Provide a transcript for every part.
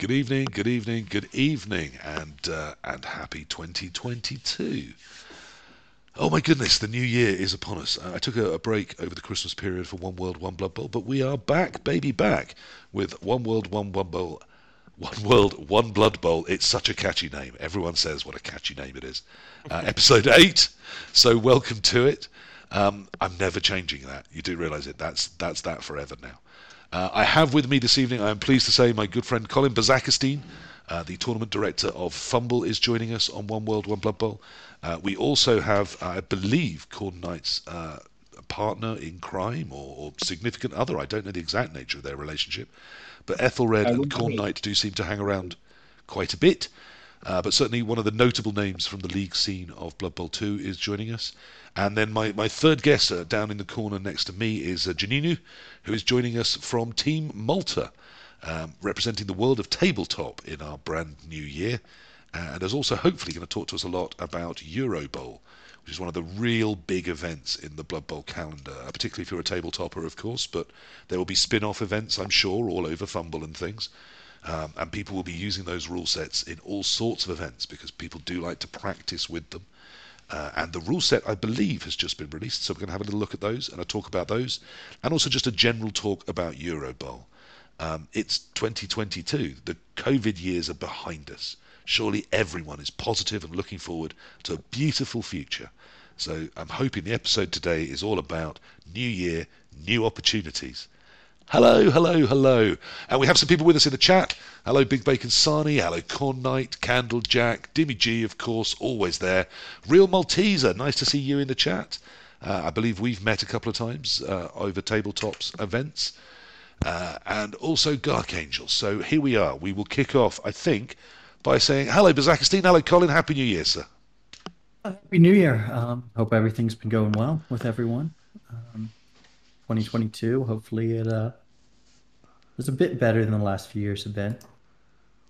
Good evening, good evening, good evening, and uh, and happy 2022. Oh my goodness, the new year is upon us. I took a, a, break over the Christmas period for One World, One Blood Bowl, but we are back, baby, back with One World, One Blood Bowl. One World, One Blood Bowl. It's such a catchy name. Everyone says what a catchy name it is. Uh, episode 8. So welcome to it. Um, I'm never changing that. You do realise it. That's that's that forever now. Uh, I have with me this evening, I am pleased to say, my good friend Colin Bazakastine, uh, the tournament director of FUMBBL, is joining us on One World, One Blood Bowl. Uh, we also have, I believe, Corn Knight's uh, partner in crime or, or, significant other. I don't know the exact nature of their relationship, but Ethelred and Corn Knight do seem to hang around quite a bit. Uh, but certainly one of the notable names from the league scene of Blood Bowl 2 is joining us. And then my, my third guest uh, down in the corner next to me is uh, Janninu, who is joining us from Team Malta, um, representing the world of tabletop in our brand new year. And is also hopefully going to talk to us a lot about Euro Bowl, which is one of the real big events in the Blood Bowl calendar, uh, particularly if you're a tabletopper, of course. But there will be spin off events, I'm sure, all over FUMBBL and things. Um, and people will be using those rule sets in all sorts of events because people do like to practice with them. Uh, and the rule set, I believe, has just been released, so we're going to have a little look at those and a talk about those, and also just a general talk about Euro Bowl. Um, it's 2022. The COVID years are behind us. Surely everyone is positive and looking forward to a beautiful future. So I'm hoping the episode today is all about new year, new opportunities. Hello, hello, hello. And we have some people with us in the chat. Hello, Big Bacon Sani. Hello, Corn Knight, Candle Jack, Dimmy G, of course, always there. Real Malteser, nice to see you in the chat. Uh, I believe we've met a couple of times uh, over tabletops events. Uh, and also Gark Angel. So here we are. We will kick off, I think, by saying hello, Bazakastine. Hello, Colin. Happy New Year, sir. Happy New Year. Um, hope everything's been going well with everyone. Um, 2022. Hopefully, it uh, is a bit better than the last few years have been.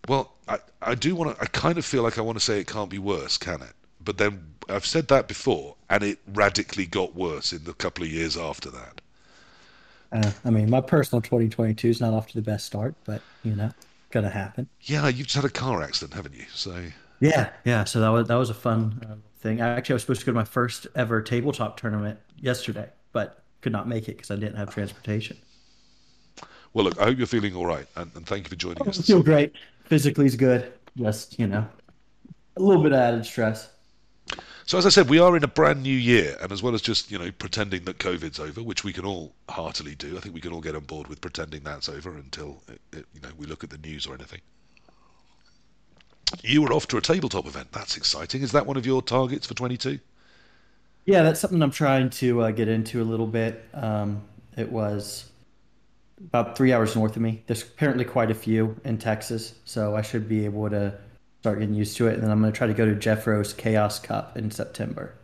Well, I, I do want to. I kind of feel like I want to say it can't be worse, can it? But then I've said that before, and it radically got worse in the couple of years after that. Uh, I mean, my personal 2022 is not off to the best start, but you know, gonna happen. Yeah, you've just had a car accident, haven't you? So. Yeah, yeah. So that was that was a fun uh, thing. Actually, I was supposed to go to my first ever tabletop tournament yesterday, but could not make it because I didn't have transportation. Well, look, I hope you're feeling all right, and, and thank you for joining oh, us. I feel great. Physically is good. Just you know, a little bit of added stress. So as I said, we are in a brand new year, and as well as just you know pretending that COVID's over, which we can all heartily do, I think we can all get on board with pretending that's over until it, it, you know we look at the news or anything. You were off to a tabletop event. That's exciting. Is that one of your targets for 22? Yeah, that's something I'm trying to uh, get into a little bit. Um, it was about three hours north of me. There's apparently quite a few in Texas, so I should be able to start getting used to it. And then I'm going to try to go to Jeffro's Chaos Cup in September.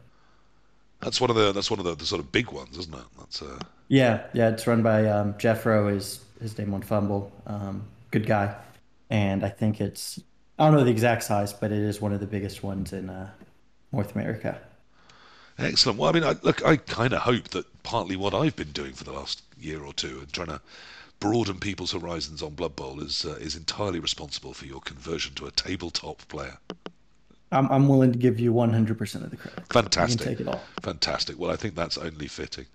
That's one of the that's one of the, the sort of big ones, isn't it? That's uh... yeah, yeah. It's run by um, Jeffro is his name on FUMBBL. Um, good guy, and I think it's I don't know the exact size, but it is one of the biggest ones in uh, North America. Excellent. Well, I mean, I, look, I kind of hope that partly what I've been doing for the last year or two and trying to broaden people's horizons on Blood Bowl is uh, is entirely responsible for your conversion to a tabletop player. I'm I'm willing to give you 100% of the credit. Fantastic. take it all. Fantastic. Well, I think that's only fitting.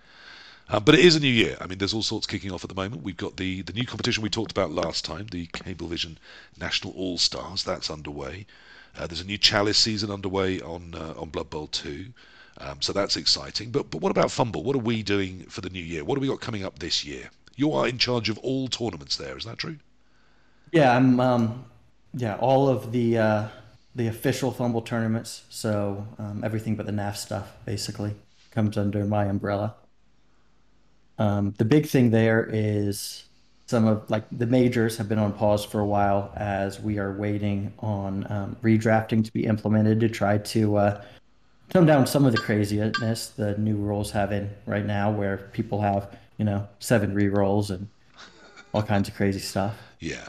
Uh, but it is a new year. I mean, there's all sorts kicking off at the moment. We've got the, the new competition we talked about last time, the Cabalvision National All Stars. That's underway. Uh, there's a new Chalice season underway on uh, on Blood Bowl 2. Um, so that's exciting. But but what about FUMBBL? What are we doing for the new year? What have we got coming up this year? You are in charge of all tournaments there, is that true? Yeah, I'm. Um, yeah, all of the uh, the official FUMBBL tournaments. So um, everything but the NAF stuff basically comes under my umbrella. Um, the big thing there is some of like the majors have been on pause for a while as we are waiting on um, redrafting to be implemented to try to uh, tone down some of the craziness the new rules have in right now, where people have you know seven re rolls and all kinds of crazy stuff. Yeah.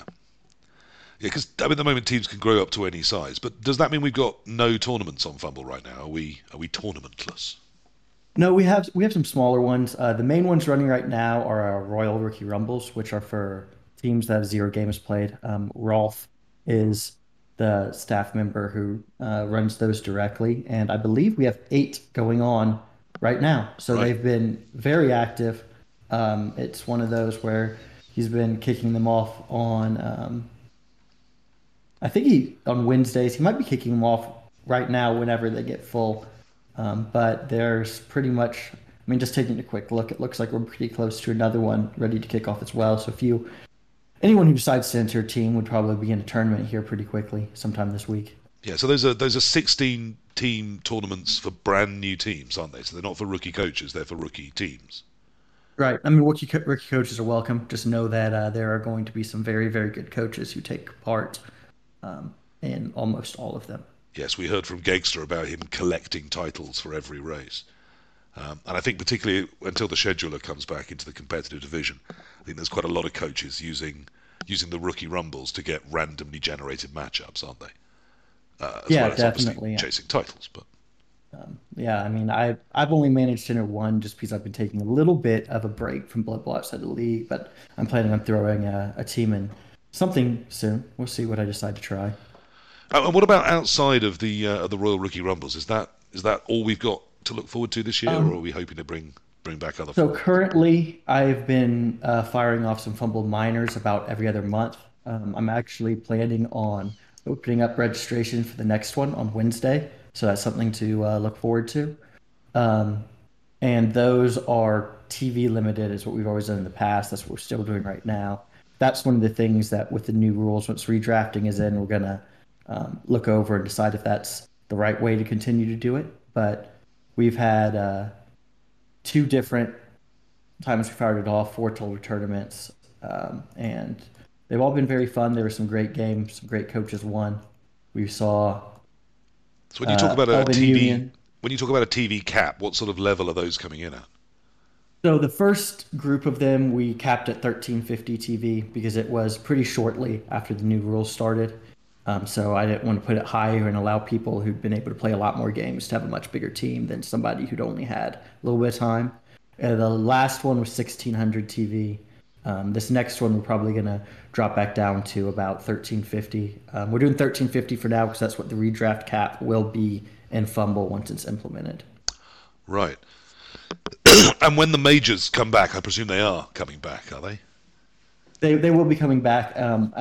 Yeah, because I mean, at the moment teams can grow up to any size, but does that mean we've got no tournaments on FUMBBL right now? Are we are we tournamentless? No, we have we have some smaller ones. Uh, the main ones running right now are our Royal Rookie Rumbles, which are for teams that have zero games played. Um, Rolf is the staff member who uh, runs those directly, and I believe we have eight going on right now. So Right. they've been very active. Um, it's one of those where he's been kicking them off on. Um, I think he on Wednesdays. He might be kicking them off right now whenever they get full. Um, but there's pretty much. I mean, just taking a quick look, it looks like we're pretty close to another one ready to kick off as well. So if you, anyone who decides to enter a team would probably be in a tournament here pretty quickly sometime this week. Yeah, so those are those are 16 team tournaments for brand new teams, aren't they? So they're not for rookie coaches; they're for rookie teams. Right. I mean, rookie, co- rookie coaches are welcome. Just know that uh, there are going to be some very, very good coaches who take part um, in almost all of them. Yes, we heard from Gagster about him collecting titles for every race. Um, and I think particularly until the scheduler comes back into the competitive division, I think there's quite a lot of coaches using using the rookie rumbles to get randomly generated matchups, aren't they? Uh, Yeah, well definitely. chasing titles, but Yeah, I mean, I I've only managed to enter one just because I've been taking a little bit of a break from Blood Bowl outside the league, but I'm planning on throwing a, a team in something soon. We'll see what I decide to try. Oh, and what about outside of the uh, the Royal Rookie Rumbles? Is that is that all we've got to look forward to this year, or are we hoping to bring bring back other? So currently, I've been uh, firing off some FUMBBL minors about every other month. Um, I'm actually planning on opening up registration for the next one on Wednesday, so that's something to uh, look forward to. Um, and those are TV limited, is what we've always done in the past. That's what we're still doing right now. That's one of the things that, with the new rules, once redrafting is in, we're gonna um, look over and decide if that's the right way to continue to do it. But we've had uh, two different times we fired it off, four total tournaments, um, and they've all been very fun. There were some great games, some great coaches won. We saw So when you talk uh, about a TV, Union. when you talk about a TV cap, what sort of level are those coming in at? So the first group of them we capped at 1350 TV because it was pretty shortly after the new rules started. Um, so I didn't want to put it higher and allow people who'd been able to play a lot more games to have a much bigger team than somebody who'd only had a little bit of time. Uh, the last one was 1600 TV. Um, this next one we're probably going to drop back down to about 1350. Um, we're doing 1350 for now because that's what the redraft cap will be in FUMBBL once it's implemented. Right. and when the majors come back, I presume they are coming back, are they? They, they will be coming back um,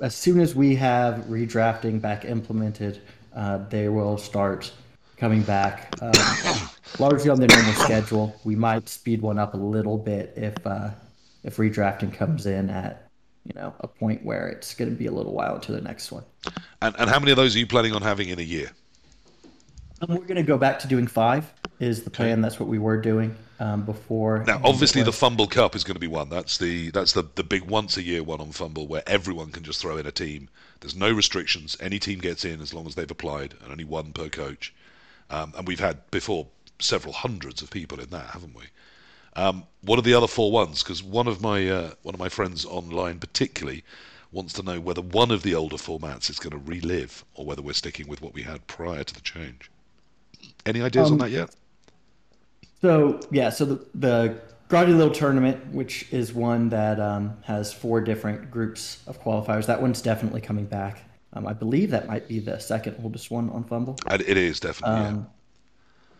as soon as we have redrafting back implemented. Uh, they will start coming back um, largely on their normal schedule. We might speed one up a little bit if uh, if redrafting comes in at you know a point where it's going to be a little while until the next one. And and how many of those are you planning on having in a year? Um, we're going to go back to doing five. Is the plan? That's what we were doing um, before. Now, obviously, the FUMBBL Cup is going to be one. That's the that's the, the big once a year one on FUMBBL where everyone can just throw in a team. There's no restrictions. Any team gets in as long as they've applied, and only one per coach. Um, and we've had before several hundreds of people in that, haven't we? Um, what are the other four ones? Because one of my uh, one of my friends online, particularly, wants to know whether one of the older formats is going to relive, or whether we're sticking with what we had prior to the change. Any ideas on Um, that yet? So yeah, so the the Grotty Little tournament, which is one that um, has four different groups of qualifiers, that one's definitely coming back. Um, I believe that might be the second oldest one on FUMBBL. It is definitely. yeah. Um,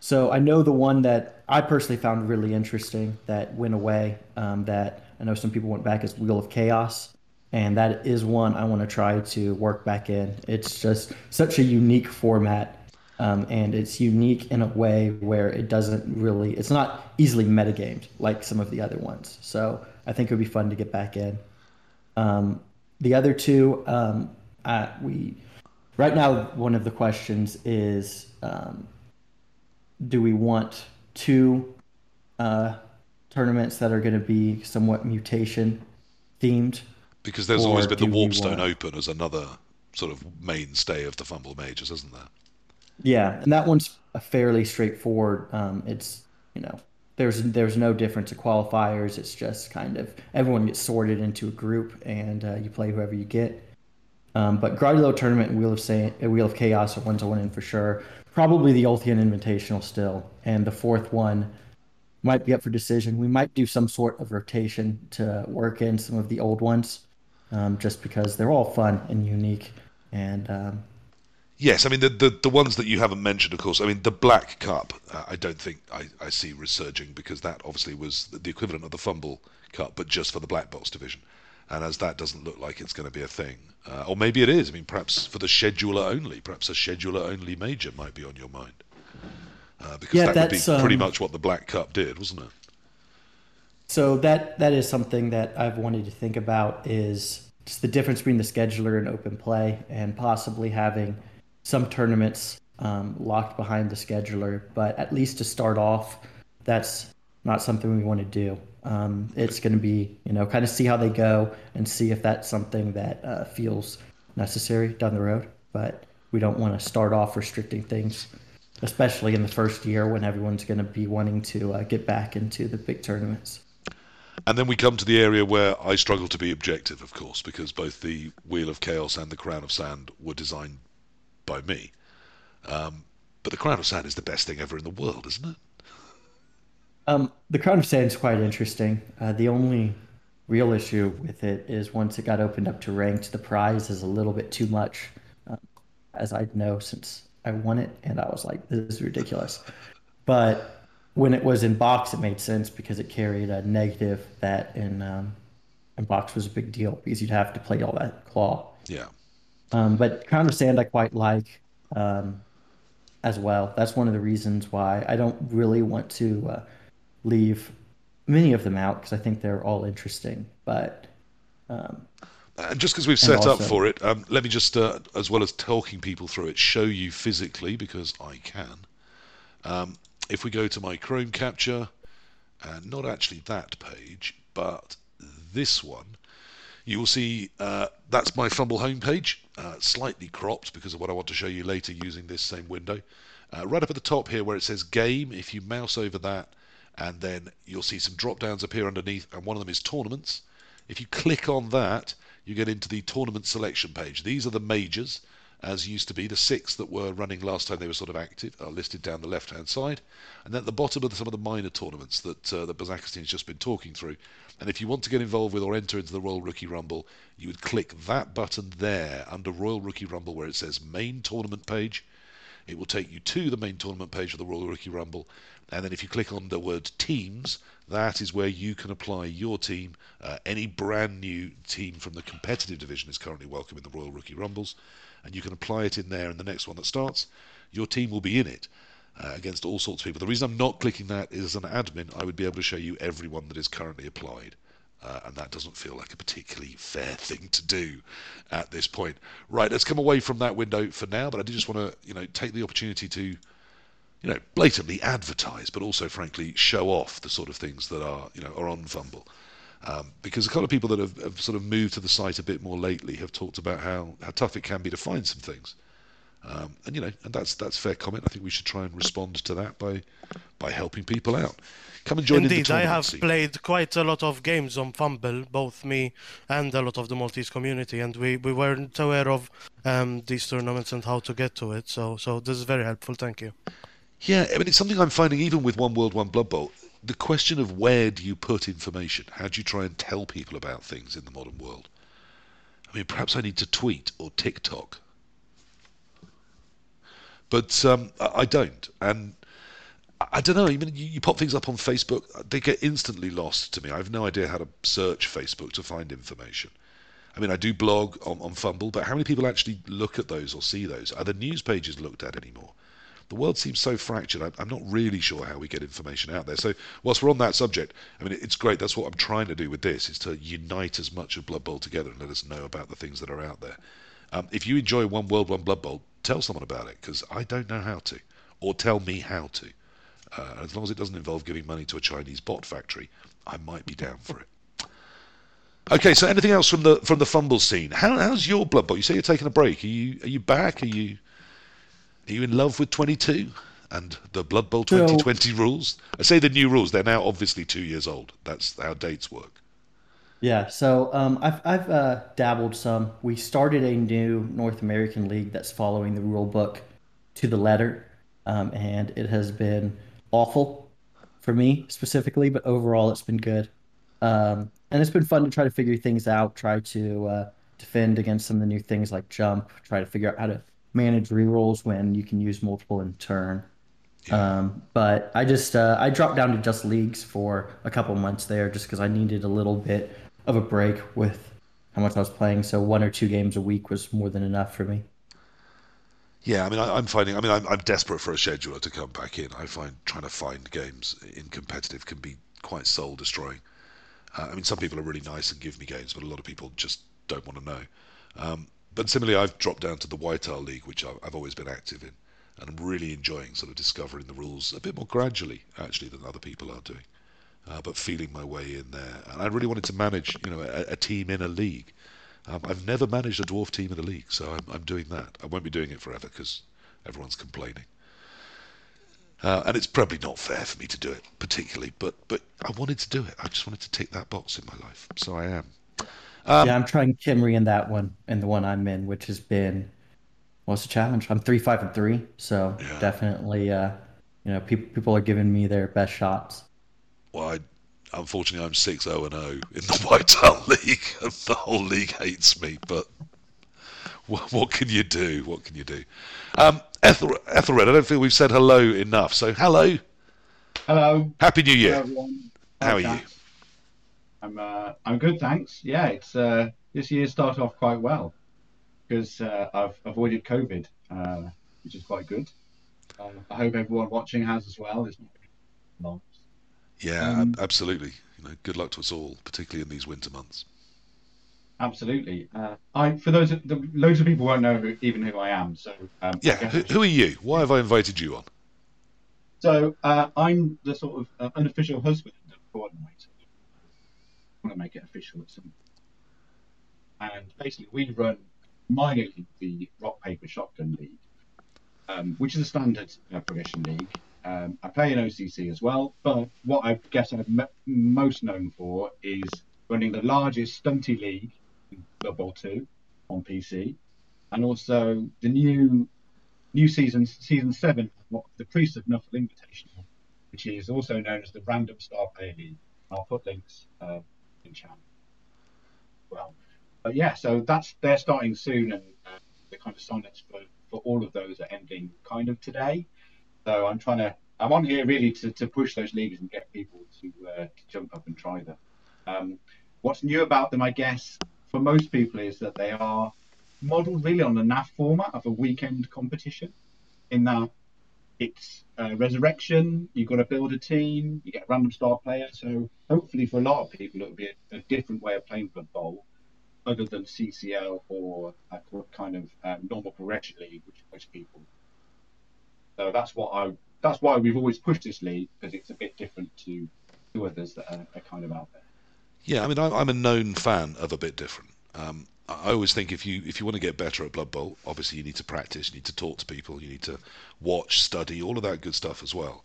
so I know the one that I personally found really interesting that went away. Um, that I know some people went back is Wheel of Chaos, and that is one I want to try to work back in. It's just such a unique format, um, and it's unique in a way where it doesn't really. It's not easily metagamed like some of the other ones. So I think it would be fun to get back in. Um, the other two, um, uh, we right now one of the questions is um, do we want two uh, tournaments that are going to be somewhat mutation themed? Because there's always been the Warpstone Open as another sort of mainstay of the FUMBBL Majors, isn't there? Yeah, and that one's a fairly straightforward. Um, it's you know there's there's no difference of qualifiers. It's just kind of everyone gets sorted into a group and uh, you play whoever you get. Um, but Grotty Little tournament and Wheel of Sa- Wheel of Chaos are ones I want in for sure. Probably the Ulthian Invitational still, and the fourth one might be up for decision. We might do some sort of rotation to work in some of the old ones. um, just because they're all fun and unique. And um, Yes, I mean the, the the ones that you haven't mentioned, of course. I mean the Black Cup. Uh, I don't think I, I see resurging because that obviously was the equivalent of the FUMBBL Cup, but just for the Black Box division. And as that doesn't look like it's going to be a thing, uh, or maybe it is. I mean, perhaps for the scheduler only, perhaps a scheduler only major might be on your mind, uh, because Yeah, that would be that's, pretty um, much what the Black Cup did, wasn't it? So that that is something that I've wanted to think about is just the difference between the scheduler and open play, and possibly having some tournaments um, locked behind the scheduler. But at least to start off, that's not something we want to do. Um, it's going to be you know kind of see how they go and see if that's something that uh, feels necessary down the road. But we don't want to start off restricting things, especially in the first year when everyone's going to be wanting to uh, get back into the big tournaments. And then we come to the area where I struggle to be objective, of course, because both the Wheel of Chaos and the Crown of Sand were designed by me. Um, but the Crown of Sand is the best thing ever in the world, isn't it? Um, the Crown of Sand is quite interesting. Uh, the only real issue with it is once it got opened up to ranked, the prize is a little bit too much, um, as I know since I won it, and I was like, this is ridiculous. But when it was in box, it made sense because it carried a negative that in um, in box was a big deal because you'd have to play all that claw. Yeah. Um, but Crown of Sand I quite like um, as well. That's one of the reasons why I don't really want to uh, leave many of them out because I think they're all interesting. But um, And just because we've set up for it, um, let me just, uh, as well as talking people through it, show you physically because I can. Um, if we go to my Chrome capture, and not actually that page, but this one, you will see uh, that's my FUMBBL homepage, uh, slightly cropped because of what I want to show you later using this same window. Uh, right up at the top here where it says Game, if you mouse over that, and then you'll see some drop downs appear underneath, and one of them is Tournaments. If you click on that, you get into the tournament selection page. These are the majors, as used to be. The six that were running last time they were sort of active are listed down the left hand side. And at the bottom are some of the minor tournaments that, uh, that Bazakastine's just been talking through. And if you want to get involved with or enter into the Royal Rookie Rumble, you would click that button there under Royal Rookie Rumble where it says Main Tournament Page. It will take you to the main tournament page of the Royal Rookie Rumble. And then if you click on the word teams, that is where you can apply your team. Uh, any brand new team from the competitive division is currently welcome in the Royal Rookie Rumbles. And you can apply it in there, and the next one that starts, your team will be in it uh, against all sorts of people. The reason I'm not clicking that is as an admin, I would be able to show you everyone that is currently applied. Uh, and that doesn't feel like a particularly fair thing to do at this point. Right, let's come away from that window for now, but I do just want to, you know, take the opportunity to, you know, blatantly advertise, but also, frankly, show off the sort of things that are, you know, are on FUMBBL. Um, because a couple of people that have, have sort of moved to the site a bit more lately have talked about how, how tough it can be to find some things. Um, and you know, and that's that's fair comment. I think we should try and respond to that by by helping people out. Come and join in the Indeed, I have scene. played quite a lot of games on FUMBBL, both me and a lot of the Maltese community, and we, we weren't aware of um, these tournaments and how to get to it. So so this is very helpful. Thank you. Yeah, I mean, it's something I'm finding even with One World, One Blood Bowl. The question of where do you put information? How do you try and tell people about things in the modern world? I mean, perhaps I need to tweet or TikTok. But um, I I don't. And I I don't know, even you, you pop things up on Facebook, they get instantly lost to me. I have no idea how to search Facebook to find information. I mean, I do blog on, on FUMBBL, but how many people actually look at those or see those? Are the news pages looked at anymore? The world seems so fractured. I- I'm not really sure how we get information out there. So, whilst we're on that subject, I mean, it's great. That's what I'm trying to do with this: is to unite as much of Blood Bowl together and let us know about the things that are out there. Um, if you enjoy One World, One Blood Bowl, tell someone about it because I don't know how to, or tell me how to. Uh, as long as it doesn't involve giving money to a Chinese bot factory, I might be down for it. Okay, so anything else from the from the FUMBBL scene? How, how's your Blood Bowl? You say you're taking a break. Are you are you back? Are you are you in love with 22 and the Blood Bowl So- 2020 rules? I say the new rules. They're now obviously two years old. That's how dates work. Yeah, so um, I've I've uh, dabbled some. We started a new North American league that's following the rule book to the letter, um, and it has been awful for me specifically, but overall it's been good. Um, and it's been fun to try to figure things out, try to uh, defend against some of the new things like jump, try to figure out how to manage rerolls when you can use multiple in turn. Yeah. Um, but I just uh, I dropped down to just leagues for a couple months there just because I needed a little bit of a break with how much I was playing. So one or two games a week was more than enough for me. Yeah, I mean, I, am finding. I mean, I'm, I'm, desperate for a scheduler to come back in. I find trying to find games in competitive can be quite soul destroying. Uh, I mean, some people are really nice and give me games, but a lot of people just don't want to know. Um, but similarly, I've dropped down to the White Whitehall League, which I've, I've always been active in, and I'm really enjoying sort of discovering the rules a bit more gradually, actually, than other people are doing. Uh, but feeling my way in there, and I really wanted to manage, you know, a, a team in a league um, I've never managed a dwarf team in a league, so I'm, I'm doing that. I won't be doing it forever because everyone's complaining. Uh, and it's probably not fair for me to do it particularly, but but I wanted to do it. I just wanted to tick that box in my life, so I am. Um, yeah, I'm trying Khemri in that one and the one I'm in, which has been what's the challenge? I'm three, five, and three, so yeah. definitely, uh, you know, people people are giving me their best shots. Well, I unfortunately, I'm 6 0 and 0 in the Whitehall League, and the whole league hates me. But what, what can you do? What can you do? Um, Ethel, Ethelred, I don't feel we've said hello enough. So, hello. Hello. Happy New Year. Hello, How are you? I'm uh, I'm good, thanks. Yeah, it's uh, this year started off quite well because uh, I've avoided COVID, uh, which is quite good. Um, I hope everyone watching has as well. It's not long. Yeah, um, absolutely. You know, good luck to us all, particularly in these winter months. Absolutely. Uh, I for those the, loads of people won't know who, even who I am. So um, yeah, who, who, are you? Why have I invited you on? So uh, I'm the sort of uh, unofficial husband of the coordinator. I want to make it official at some. And basically, we run my league, the Rock Paper Shotgun League, um, which is a standard uh, progression league. Um, I play in OCC as well, but what I guess I'm m- most known for is running the largest stunty league Blood Bowl 2 on PC, and also the new new season, season seven, what the Priest of Nuffle Invitational, which is also known as the Random Star Player League. I'll put links uh, in chat. Well, but yeah, so that's they're starting soon, and uh, the kind of signups for for all of those are ending kind of today. So I'm trying to, I'm on here really to, to push those leagues and get people to, uh, to jump up and try them. Um, what's new about them, I guess, for most people is that they are modeled really on the NAF format of a weekend competition, in that it's uh, resurrection, you've got to build a team, you get a random star player. So hopefully for a lot of people, it'll be a, a different way of playing Blood Bowl other than CCL or a kind of um, normal progression league, which most people so that's what I that's why we've always pushed this league because it's a bit different to to others that are, are kind of out there. Yeah, I mean, I'm a known fan of a bit different. Um, I always think if you if you want to get better at Blood Bowl, obviously you need to practice, you need to talk to people, you need to watch, study, all of that good stuff as well.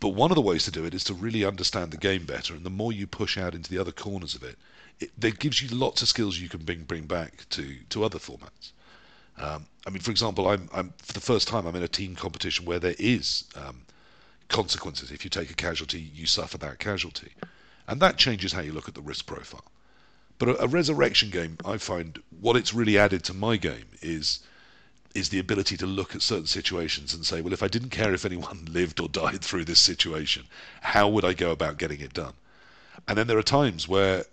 But one of the ways to do it is to really understand the game better, and the more you push out into the other corners of it, it, it gives you lots of skills you can bring bring back to to other formats. Um, I mean, for example, I'm, I'm for the first time I'm in a team competition where there is um, consequences. If you take a casualty, you suffer that casualty, and that changes how you look at the risk profile. But a, a resurrection game, I find what it's really added to my game is is the ability to look at certain situations and say, well, if I didn't care if anyone lived or died through this situation, how would I go about getting it done? And then there are times where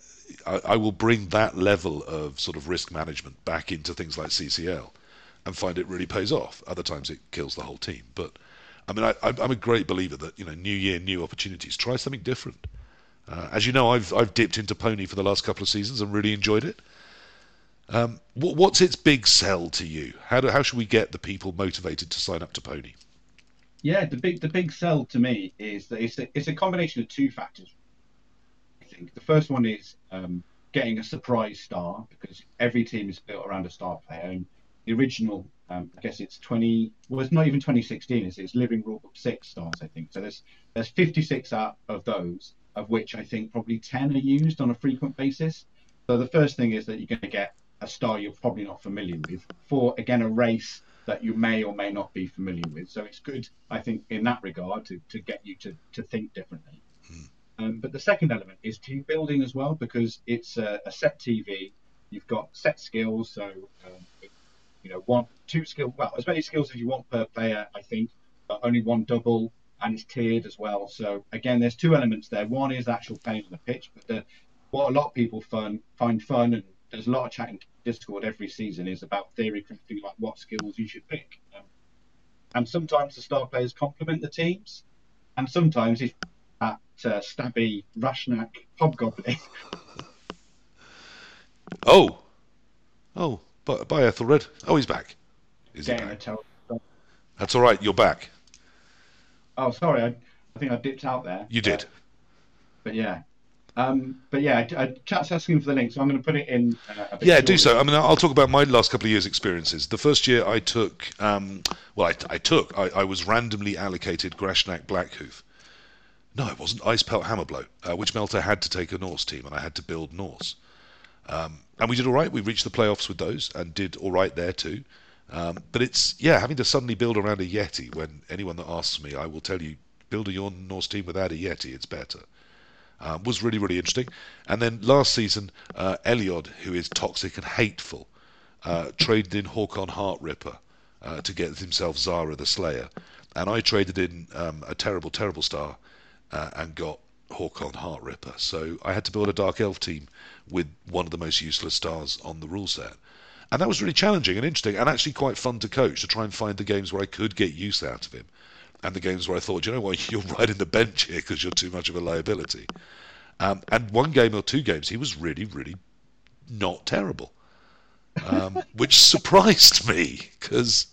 I, I, will bring that level of sort of risk management back into things like CCL and find it really pays off. Other times it kills the whole team. But I mean, I, am a great believer that you know, new year, new opportunities. Try something different. Uh, as you know, I've I've dipped into PONI for the last couple of seasons and really enjoyed it. Um, what, what's its big sell to you? How do how should we get the people motivated to sign up to PONI? Yeah, the big the big sell to me is that it's a, it's a combination of two factors think. The first one is um, getting a surprise star because every team is built around a star player. And the original, um, I guess it's 20, well, it's not even 2016, it's, it's Living Rulebook 6 stars, I think. So there's, there's 56 out of those, of which I think probably 10 are used on a frequent basis. So the first thing is that you're going to get a star you're probably not familiar with for, again, a race that you may or may not be familiar with. So it's good, I think, in that regard to, to get you to, to think differently. Um, but the second element is team building as well because it's a, a set TV. You've got set skills, so um, you know one, two skill, well as many skills as you want per player, I think, but only one double, and it's tiered as well. So again, there's two elements there. One is actual playing on the pitch, but the, what a lot of people fun, find fun, and there's a lot of chat in Discord every season is about theory crafting, like what skills you should pick. Um, and sometimes the star players complement the teams, and sometimes if that uh, stabby Rashnak hobgoblin. oh, oh, by, by Ethelred. Oh, he's back. Is he back? tell- That's all right. You're back. Oh, sorry, I, I think I dipped out there. You did. But yeah. Um, but yeah, uh, chat's asking for the link, so I'm going to put it in. Uh, a bit Yeah, do so. I mean, I'll talk about my last couple of years' experiences. The first year I took, um, well, I, I took, I, I was randomly allocated Grashnak Blackhoof. No, it wasn't Ice Pelt Hammerblow, uh, which Melter had to take a Norse team, and I had to build Norse. Um, and we did all right. We reached the playoffs with those and did all right there too. Um, but it's, yeah, having to suddenly build around a Yeti when anyone that asks me, I will tell you, building your Norse team without a Yeti, it's better um, was really, really interesting. And then last season, uh, Eliod, who is toxic and hateful, uh, traded in Horkon Heartripper uh, to get himself Zara the Slayer. And I traded in um, a terrible, terrible star uh, and got Horkon Heartripper. So I had to build a Dark Elf team with one of the most useless stars on the rule set. And that was really challenging and interesting and actually quite fun to coach to try and find the games where I could get use out of him and the games where I thought, you know what, you're riding the bench here because you're too much of a liability. Um, and one game or two games, he was really, really not terrible, um, which surprised me because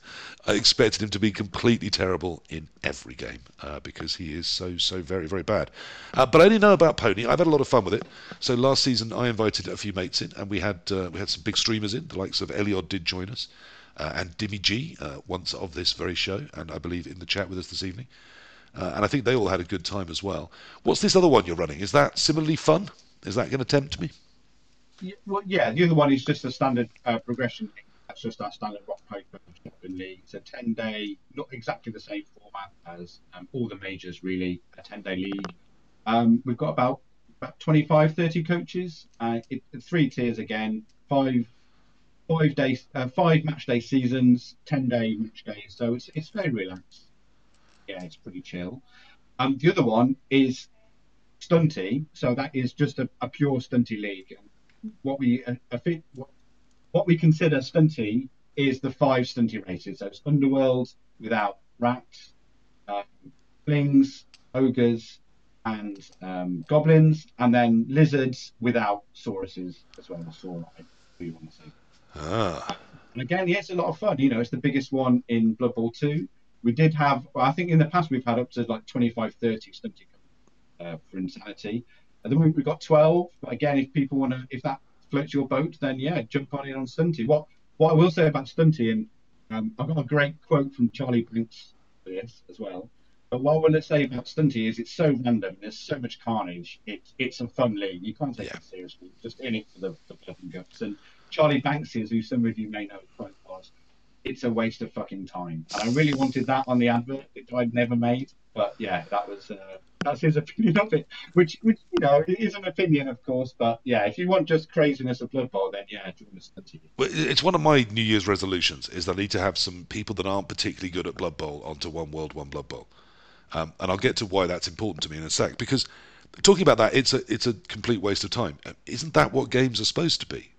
I expected him to be completely terrible in every game uh, because he is so, so very, very bad. Uh, but I only know about PONI. I've had a lot of fun with it. So last season, I invited a few mates in, and we had uh, we had some big streamers in. The likes of Eliod did join us, uh, and Dimmy G uh, once of this very show, and I believe in the chat with us this evening. Uh, and I think they all had a good time as well. What's this other one you're running? Is that similarly fun? Is that going to tempt me? Well, yeah, the other one is just a standard uh, progression. That's just our standard rock paper shotgun league. It's a ten day, not exactly the same format as um, all the majors, really. A ten day league. Um, we've got about about 25, 30 coaches. Uh, it, three tiers again. Five five days, uh, five match day seasons, ten day match days. So it's it's very relaxed. Yeah, it's pretty chill. Um, the other one is Stunty. So that is just a, a pure Stunty league. What we uh, what, what we consider Stunty is the five Stunty races. So it's Underworld without rats, um, flings, ogres, and um, goblins, and then lizards without sauruses as well. Saur, do want to say. Ah, And again, yeah, it's a lot of fun. You know, it's the biggest one in Blood Bowl 2. We did have, well, I think in the past we've had up to like 25, 30 stunting uh, for Insanity. At the moment we've got 12. But again, if people want to, if that floats your boat, then yeah, jump on in on Stunty. What what I will say about Stunty, and um, I've got a great quote from Charlie Banks for this as well. But what I want to say about Stunty is it's so random. There's so much carnage. It's it's a fun league. You can't take Yeah. it seriously. Just in it for the, the blood and guts. And Charlie Banks is, who some of you may know quite well. It's a waste of fucking time. And I really wanted that on the advert, which I'd never made. But yeah, that was uh, that's his opinion of it. Which, which you know, is an opinion, of course. But yeah, if you want just craziness of Blood Bowl, then yeah, join us. Well, it's one of my New Year's resolutions is I need to have some people that aren't particularly good at Blood Bowl onto One World, One Blood Bowl, um, and I'll get to why that's important to me in a sec. Because talking about that, it's a it's a complete waste of time. Uh, Isn't that what games are supposed to be?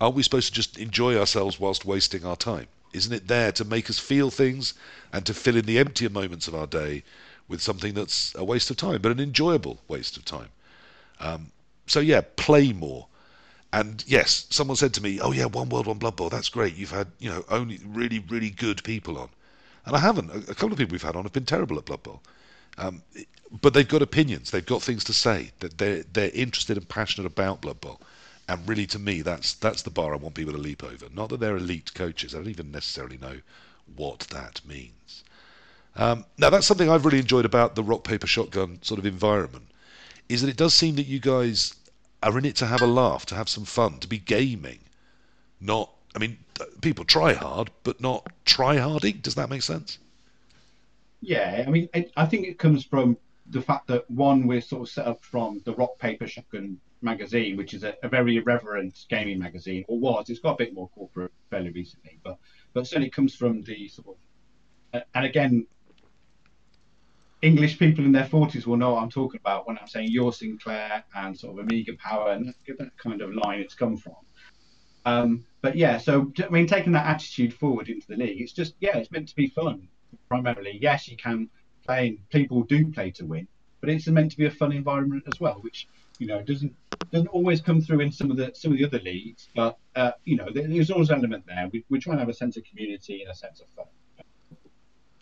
Are we supposed to just enjoy ourselves whilst wasting our time? Isn't it there to make us feel things and to fill in the emptier moments of our day with something that's a waste of time, but an enjoyable waste of time? Um, so yeah, play more. And yes, someone said to me, "Oh yeah, One World, One Blood Bowl. That's great. You've had you know only really, really good people on." And I haven't. A, couple of people we've had on have been terrible at Blood Bowl. Um, but they've got opinions. They've got things to say. That they're they're interested and passionate about Blood Bowl. And really, to me, that's that's the bar I want people to leap over. Not that they're elite coaches. I don't even necessarily know what that means. Um, now, that's something I've really enjoyed about the rock paper shotgun sort of environment. Is that it does seem that you guys are in it to have a laugh, to have some fun, to be gaming. Not, I mean, people try hard, but not try harding. Does that make sense? Yeah, I mean, it, I think it comes from the fact that one we're sort of set up from the Rock Paper Shotgun magazine, which is a, a very irreverent gaming magazine, or was. It's got a bit more corporate fairly recently, but but certainly comes from the sort of uh, and again. English people in their 40s will know what I'm talking about when I'm saying your Sinclair and sort of Amiga Power and that, kind of line it's come from. Um, but yeah, so I mean, taking that attitude forward into the league, it's just yeah, it's meant to be fun primarily. Yes, you can play, people do play to win, but it's meant to be a fun environment as well, which you know doesn't doesn't always come through in some of the some of the other leagues. But uh, you know, there's always an element there. We, we're trying to have a sense of community and a sense of fun,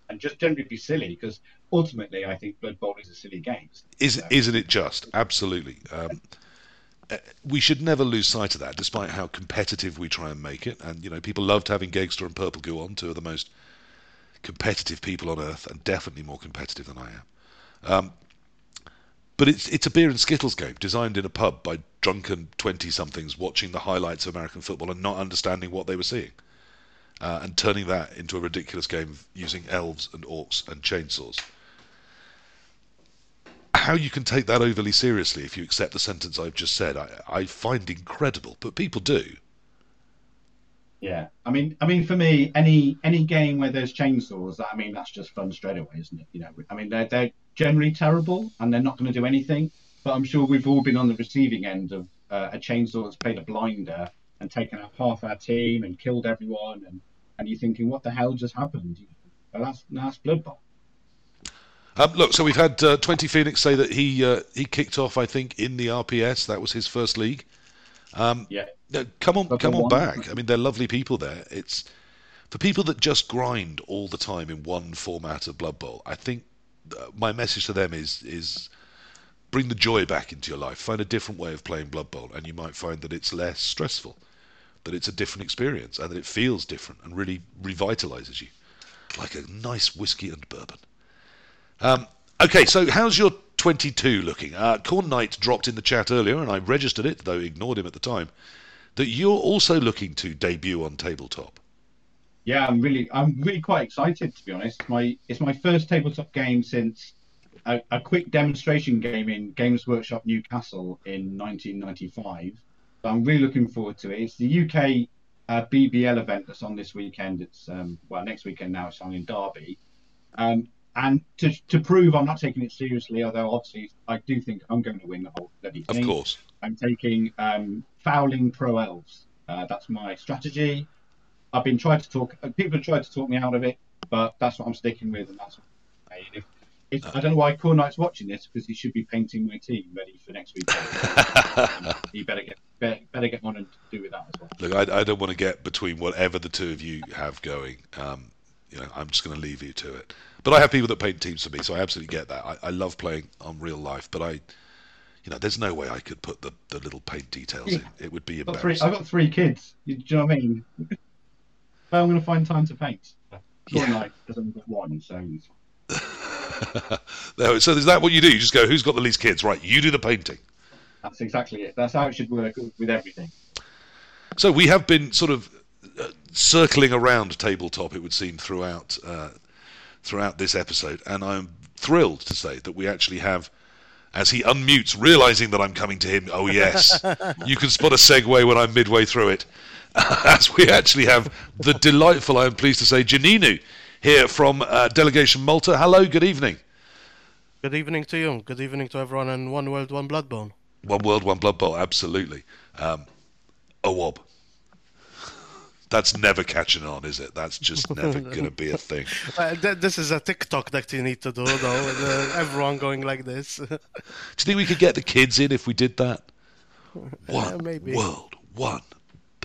and just generally be silly because ultimately, I think Blood Bowl is a silly game. Is isn't it just absolutely? Um, uh, we should never lose sight of that, despite how competitive we try and make it. And you know, people loved having Gegster and Purple Goo on, two of the most competitive people on earth, and definitely more competitive than I am. Um, but it's it's a beer and skittles game designed in a pub by drunken twenty somethings watching the highlights of American football and not understanding what they were seeing, uh, and turning that into a ridiculous game using elves and orcs and chainsaws. How you can take that overly seriously if you accept the sentence I've just said, I, I find incredible, but people do. Yeah, I mean, I mean, for me, any any game where there's chainsaws, I mean, that's just fun straight away, isn't it? You know, I mean, they're they're generally terrible and they're not going to do anything. But I'm sure we've all been on the receiving end of uh, a chainsaw that's played a blinder and taken out half our team and killed everyone, and and you're thinking, what the hell just happened? Well, that's that's Blood Bowl. Um, look, so we've had uh, 20 Phoenix say that he uh, he kicked off, I think, in the RPS. That was his first league. Um, yeah. No, come on, come on back. I mean, they're lovely people there. It's for people that just grind all the time in one format of Blood Bowl. I think uh, my message to them is is bring the joy back into your life. Find a different way of playing Blood Bowl, and you might find that it's less stressful, that it's a different experience, and that it feels different and really revitalizes you, like a nice whiskey and bourbon. Um, okay, so how's your 22 looking? Uh, Corn Knight dropped in the chat earlier, and I registered it, though ignored him at the time that you're also looking to debut on tabletop. Yeah, I'm really, I'm really quite excited to be honest. My it's my first tabletop game since a, a quick demonstration game in Games Workshop Newcastle in 1995. So I'm really looking forward to it. It's the UK uh, BBL event that's on this weekend. It's um, well next weekend now. It's on in Derby. Um, and to, to prove I'm not taking it seriously, although obviously I do think I'm going to win the whole bloody thing. Of course. I'm taking um, fouling pro elves. Uh, that's my strategy. I've been trying to talk. Uh, people have tried to talk me out of it, but that's what I'm sticking with, and that's what I'm if, if, I don't know why Corn Knight's watching this because he should be painting my team ready for next week. he better get better, better, get on and do with that as well. Look, I, I don't want to get between whatever the two of you have going. Um, you know, I'm just going to leave you to it. But I have people that paint teams for me, so I absolutely get that. I, I love playing on real life, but I you know, there's no way I could put the, the little paint details yeah. in. It would be embarrassing. I've got three kids. Do you know what I mean? well, I'm going to find time to paint. Yeah. Night has only got one, so. so is that what you do? You just go, who's got the least kids? Right, you do the painting. That's exactly it. That's how it should work with everything. So we have been sort of uh, circling around tabletop, it would seem, throughout uh, throughout this episode, and I'm thrilled to say that we actually have as he unmutes, realizing that I'm coming to him. Oh, yes. you can spot a segue when I'm midway through it. as we actually have the delightful, I am pleased to say, Janninu here from uh, Delegation Malta. Hello, good evening. Good evening to you. Good evening to everyone in One World, One Blood Bowl. One World, One Blood Bowl, absolutely. Um, wob that's never catching on, is it? That's just never going to be a thing. Uh, th- this is a TikTok that you need to do, though. Uh, everyone going like this. do you think we could get the kids in if we did that? One uh, maybe. world, one.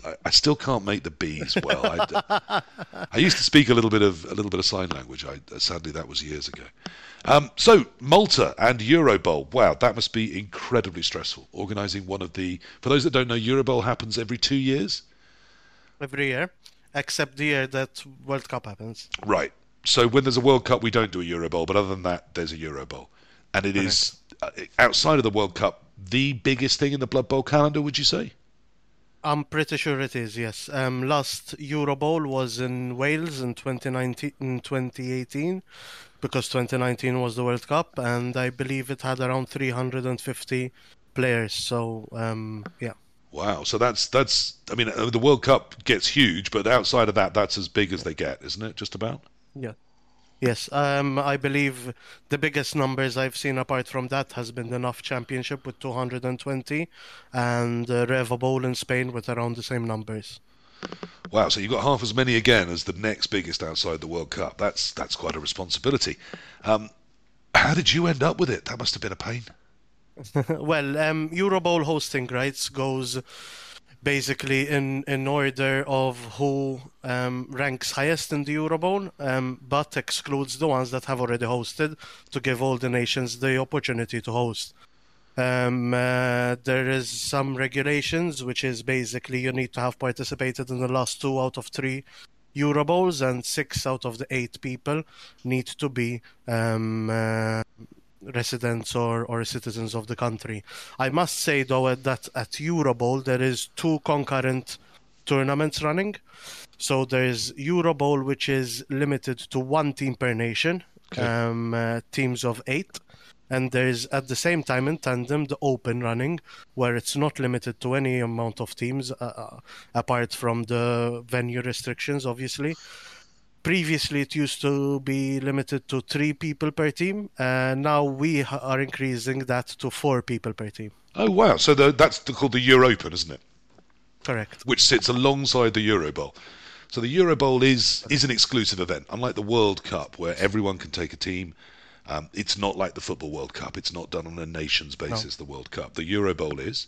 I, I, still can't make the B's well. I, I, used to speak a little bit of a little bit of sign language. I, sadly, that was years ago. Um, so Malta and Eurobowl. Wow, that must be incredibly stressful. Organising one of the. For those that don't know, Eurobowl happens every two years every year, except the year that World Cup happens. Right. So when there's a World Cup, we don't do a Euro Bowl, but other than that, there's a Euro Bowl, and it is uh, outside of the World Cup the biggest thing in the Blood Bowl calendar. Would you say? I'm pretty sure it is. Yes. Um, last Euro Bowl was in Wales in 2019, in 2018, because 2019 was the World Cup, and I believe it had around 350 players. So um, yeah. Wow. So that's that's. I mean, uh, the World Cup gets huge, but outside of that, that's as big as they get, isn't it? Just about. Yeah. Yes, um, I believe the biggest numbers I've seen apart from that has been the NAF Championship with 220 and uh, Revo Bowl in Spain with around the same numbers. Wow, so you've got half as many again as the next biggest outside the World Cup. That's that's quite a responsibility. Um, how did you end up with it? That must have been a pain. well, um, Euro Bowl hosting rights goes basically in, in order of who um, ranks highest in the Euro Bowl, um, but excludes the ones that have already hosted to give all the nations the opportunity to host. Um, uh, there is some regulations, which is basically you need to have participated in the last two out of three Euro Bowls, and six out of the eight people need to be um, uh, residents or, or citizens of the country. I must say though that at Euro Bowl there is two concurrent tournaments running. So there is Euro Bowl, which is limited to one team per nation, Okay. um, uh, teams of eight. And there's at the same time in tandem the Open running, where it's not limited to any amount of teams, uh, uh, apart from the venue restrictions, obviously. Previously, it used to be limited to three people per team, and now we are increasing that to four people per team. Oh wow! So the, that's the, called the Euro Open, isn't it? Correct. Which sits alongside the Euro Bowl. So the Euro Bowl is is an exclusive event, unlike the World Cup, where everyone can take a team. Um, it's not like the Football World Cup. It's not done on a nations basis. The World Cup. The Euro Bowl is,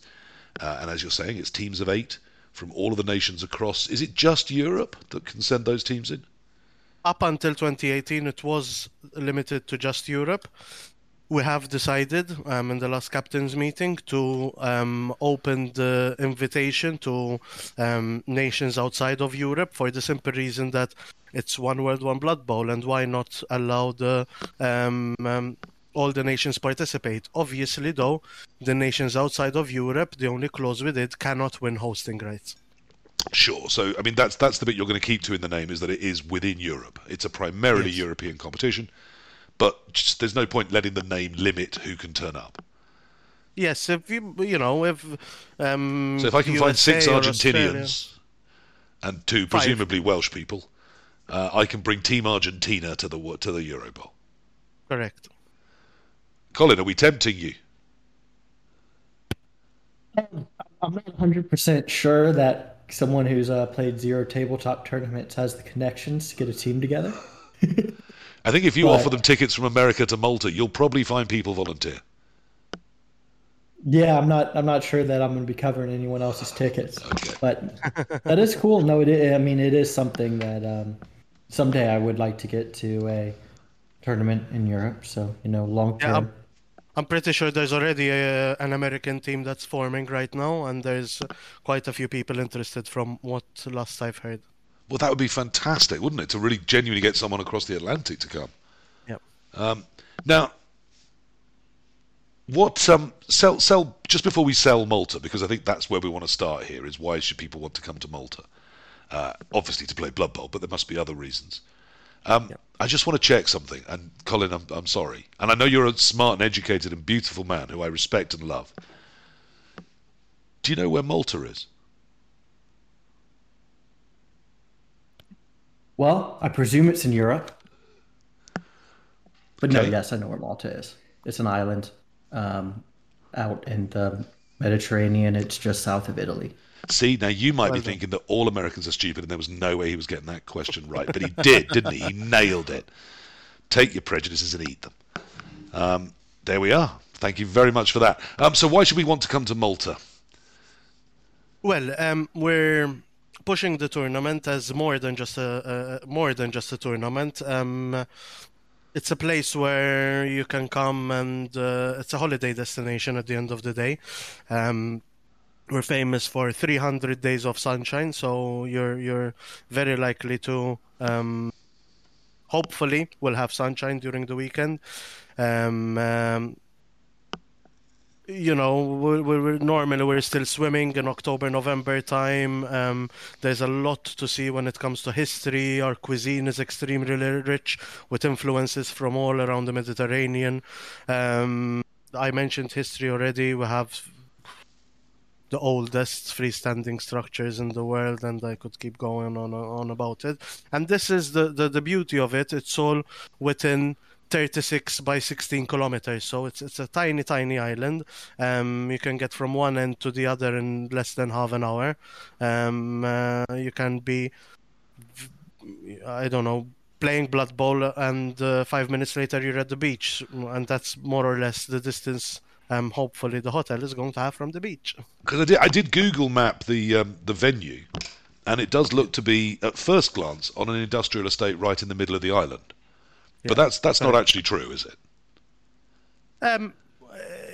uh, and as you're saying, it's teams of eight from all of the nations across. Is it just Europe that can send those teams in? Up until 2018, it was limited to just Europe. We have decided um, in the last captains meeting to um, open the invitation to um, nations outside of Europe for the simple reason that it's one world, one blood bowl, and why not allow the um, um, all the nations participate? Obviously, though, the nations outside of Europe, the only clause with it cannot win hosting rights. Sure. So I mean, that's that's the bit you're going to keep to in the name is that it is within Europe. It's a primarily Yes. European competition, but just, there's no point letting the name limit who can turn up. Yes, if you you know if um, So if I can find six USA or Australia- Argentinians and two presumably Welsh people, uh, I can bring Team Argentina to the wo- to the Euro Bowl. correct. Colin, are we tempting you? I'm not 100% sure that someone who's uh, played zero tabletop tournaments has the connections to get a team together. I think if you Right. offer them tickets from America to Malta, you'll probably find people volunteer. Yeah, I'm not. I'm not sure that I'm going to be covering anyone else's tickets, Okay. but that is cool. No, it. Is, I mean, it is something that um, someday I would like to get to a tournament in Europe. So you know, long term. I'm- I'm pretty sure there's already a, an American team that's forming right now, and there's quite a few people interested from what last I've heard. Well, that would be fantastic, wouldn't it? To really genuinely get someone across the Atlantic to come. Yep. Um, now, what um, sell sell just before we sell Malta, because I think that's where we want to start here. Is why should people want to come to Malta? Uh, obviously to play Blood Bowl, but there must be other reasons. Um, I just want to check something, and Colin, I'm, I'm sorry, and I know you're a smart and educated and beautiful man who I respect and love. Do you know where Malta is? Well, I presume it's in Europe. But no, yes, I know where Malta is. It's an island um, out in the Mediterranean. It's just south of Italy. See, now you might be done. thinking that all Americans are stupid and there was no way he was getting that question right, but he did, didn't he? He nailed it. Take your prejudices and eat them. Um, there we are. Thank you very much for that. Um, so, why should we want to come to Malta? Well, um, we're pushing the tournament as more than just a, a more than just a tournament. Um, it's a place where you can come and uh, it's a holiday destination at the end of the day. Um, we're famous for 300 days of sunshine, so you're you're very likely to um, hopefully we'll have sunshine during the weekend. Um, um, you know, we're, we're, normally we're still swimming in October, November time. Um, there's a lot to see when it comes to history. Our cuisine is extremely rich with influences from all around the Mediterranean. Um, I mentioned history already. We have the oldest freestanding structures in the world, and I could keep going on on about it. And this is the, the, the beauty of it. It's all within 36 by 16 kilometers so it's it's a tiny tiny island um, you can get from one end to the other in less than half an hour um, uh, you can be i don't know playing blood bowl and uh, five minutes later you're at the beach and that's more or less the distance um, hopefully the hotel is going to have from the beach because I did, I did google map the um, the venue and it does look to be at first glance on an industrial estate right in the middle of the island but that's that's not actually true, is it? Um,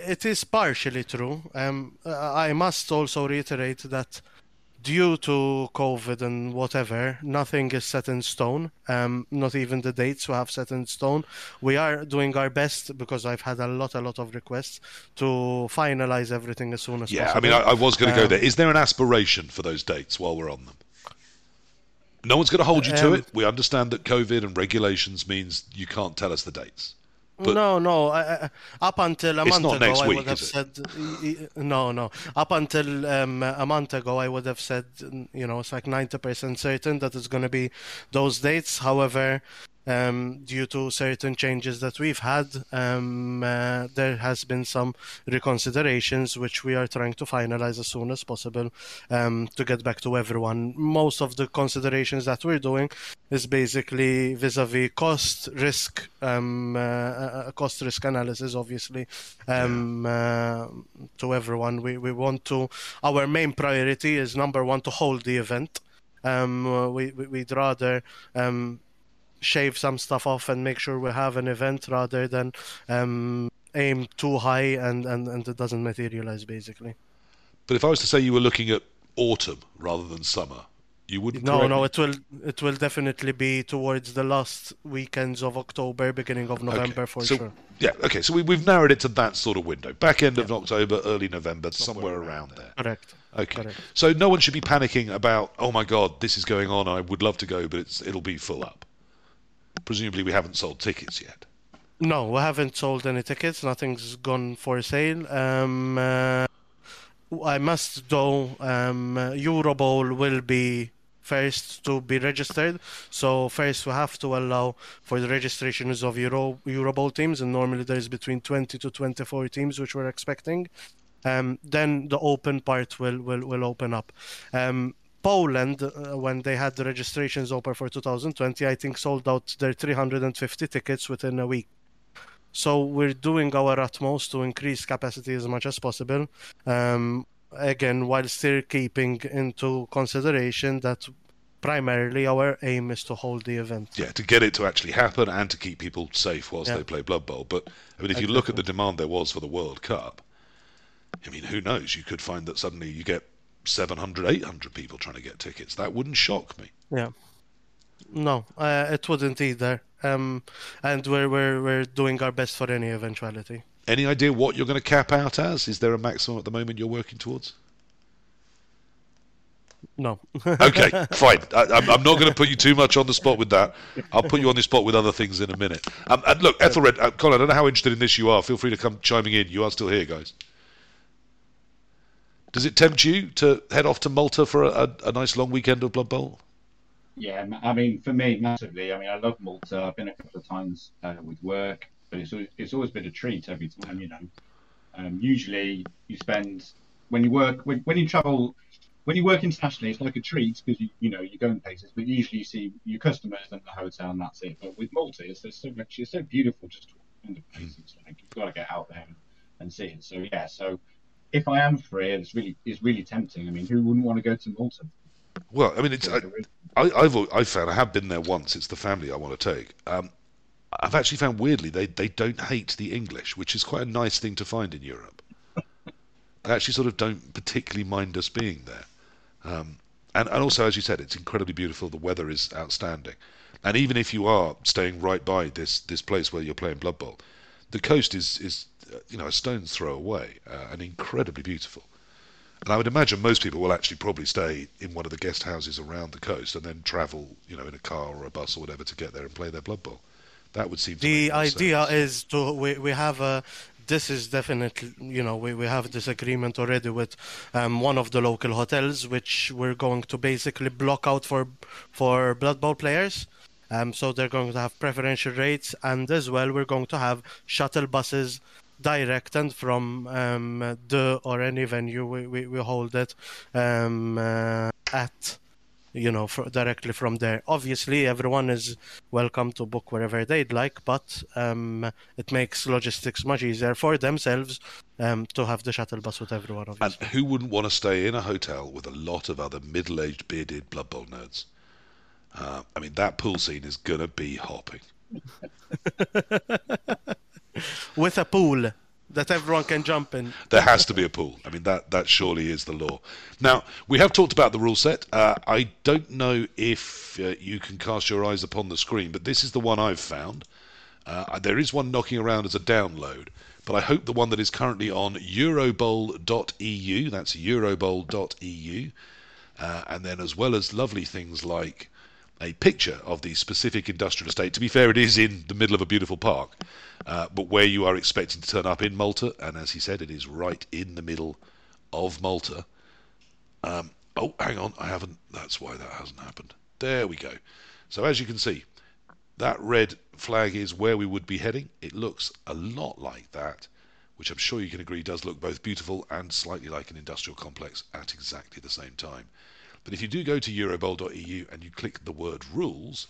it is partially true. Um, I must also reiterate that due to COVID and whatever, nothing is set in stone. Um, not even the dates we have set in stone. We are doing our best because I've had a lot, a lot of requests to finalize everything as soon as yeah, possible. Yeah, I mean, I, I was going to um, go there. Is there an aspiration for those dates while we're on them? No one's going to hold you to um, it. We understand that COVID and regulations means you can't tell us the dates. But no, no. Uh, up until a month ago, I would have said no, no. Up until um, a month ago, I would have said you know it's like ninety percent certain that it's going to be those dates. However, um, due to certain changes that we've had, um, uh, there has been some reconsiderations which we are trying to finalize as soon as possible um, to get back to everyone. Most of the considerations that we're doing is basically vis-a-vis cost risk, um, uh, cost risk analysis, obviously, um, uh, to everyone. We we want to. Our main priority is number one to hold the event. Um, we, we would rather um, shave some stuff off and make sure we have an event rather than um, aim too high and, and, and it doesn't materialize basically. But if I was to say you were looking at autumn rather than summer, you wouldn't. No, no, it will it will definitely be towards the last weekends of October, beginning of November okay. for so, sure. Yeah, okay. So we, we've narrowed it to that sort of window, back end yeah. of October, early November, somewhere, somewhere around there. Correct. Okay. Correct. So no one should be panicking about, oh my God, this is going on. I would love to go, but it's it'll be full up presumably we haven't sold tickets yet. No, we haven't sold any tickets. Nothing's gone for sale. Um, uh, I must though. Um, Eurobowl will be first to be registered. So first we have to allow for the registrations of Euro Eurobowl teams, and normally there is between 20 to 24 teams, which we're expecting. Um, then the open part will will, will open up. Um, Poland, uh, when they had the registrations open for 2020, I think sold out their 350 tickets within a week. So we're doing our utmost to increase capacity as much as possible. Um, again, while still keeping into consideration that primarily our aim is to hold the event. Yeah, to get it to actually happen and to keep people safe whilst yeah. they play Blood Bowl. But I mean, if you look at the demand there was for the World Cup, I mean, who knows? You could find that suddenly you get 700, 800 people trying to get tickets. That wouldn't shock me. Yeah. No, uh, it wouldn't either. Um, and we're, we're, we're doing our best for any eventuality. Any idea what you're going to cap out as? Is there a maximum at the moment you're working towards? No. okay, fine. I, am not going to put you too much on the spot with that. I'll put you on the spot with other things in a minute. Um, and look, Ethelred, uh, Colin, I don't know how interested in this you are. Feel free to come chiming in. You are still here, guys. Does it tempt you to head off to Malta for a, a, nice long weekend of Blood Bowl? Yeah, I mean, for me, massively. I mean, I love Malta. I've been a couple of times uh, with work, but it's it's always been a treat every time. You know, um, usually you spend when you work when, when you travel when you work internationally, it's like a treat because you you know you're going places, but usually you see your customers and the hotel and that's it. But with Malta, it's, it's so much it's so beautiful just to walk the places. Like you've got to get out there and see it. So yeah, so if I am free, it's really it's really tempting. I mean, who wouldn't want to go to Malta? Well, I mean, it's I, I, have I've found I have been there once. It's the family I want to take. Um, I've actually found weirdly they they don't hate the English, which is quite a nice thing to find in Europe. they actually sort of don't particularly mind us being there. Um, and, and also, as you said, it's incredibly beautiful. The weather is outstanding. And even if you are staying right by this, this place where you're playing Blood Bowl, the coast is, is you know a stone's throw away uh, and incredibly beautiful. And I would imagine most people will actually probably stay in one of the guest houses around the coast and then travel, you know, in a car or a bus or whatever to get there and play their Blood Bowl. That would seem to the idea sense. is to we, we have a this is definitely you know we, we have this agreement already with um, one of the local hotels which we're going to basically block out for for blood bowl players um, so they're going to have preferential rates and as well we're going to have shuttle buses direct and from um, the or any venue we, we, we hold it um, uh, at you know, fr directly from there. Obviously, everyone is welcome to book wherever they'd like, but um, it makes logistics much easier for themselves um, to have the shuttle bus with everyone. And who wouldn't want to stay in a hotel with a lot of other middle-aged, bearded Blood Bowl nerds? Uh, I mean, that pool scene is gonna be hopping. with a pool that everyone can jump in. There has to be a pool. I mean, that that surely is the law. Now, we have talked about the rule set. Uh, I don't know if uh, you can cast your eyes upon the screen, but this is the one I've found. Uh, there is one knocking around as a download, but I hope the one that is currently on Eurobowl.eu. That's Eurobowl.eu, uh, and then as well as lovely things like a picture of the specific industrial estate. To be fair, it is in the middle of a beautiful park, uh, but where you are expecting to turn up in Malta, and as he said, it is right in the middle of Malta. Um, oh, hang on, I haven't. That's why that hasn't happened. There we go. So as you can see, that red flag is where we would be heading. It looks a lot like that, which I'm sure you can agree does look both beautiful and slightly like an industrial complex at exactly the same time. But if you do go to eurobowl.eu and you click the word rules,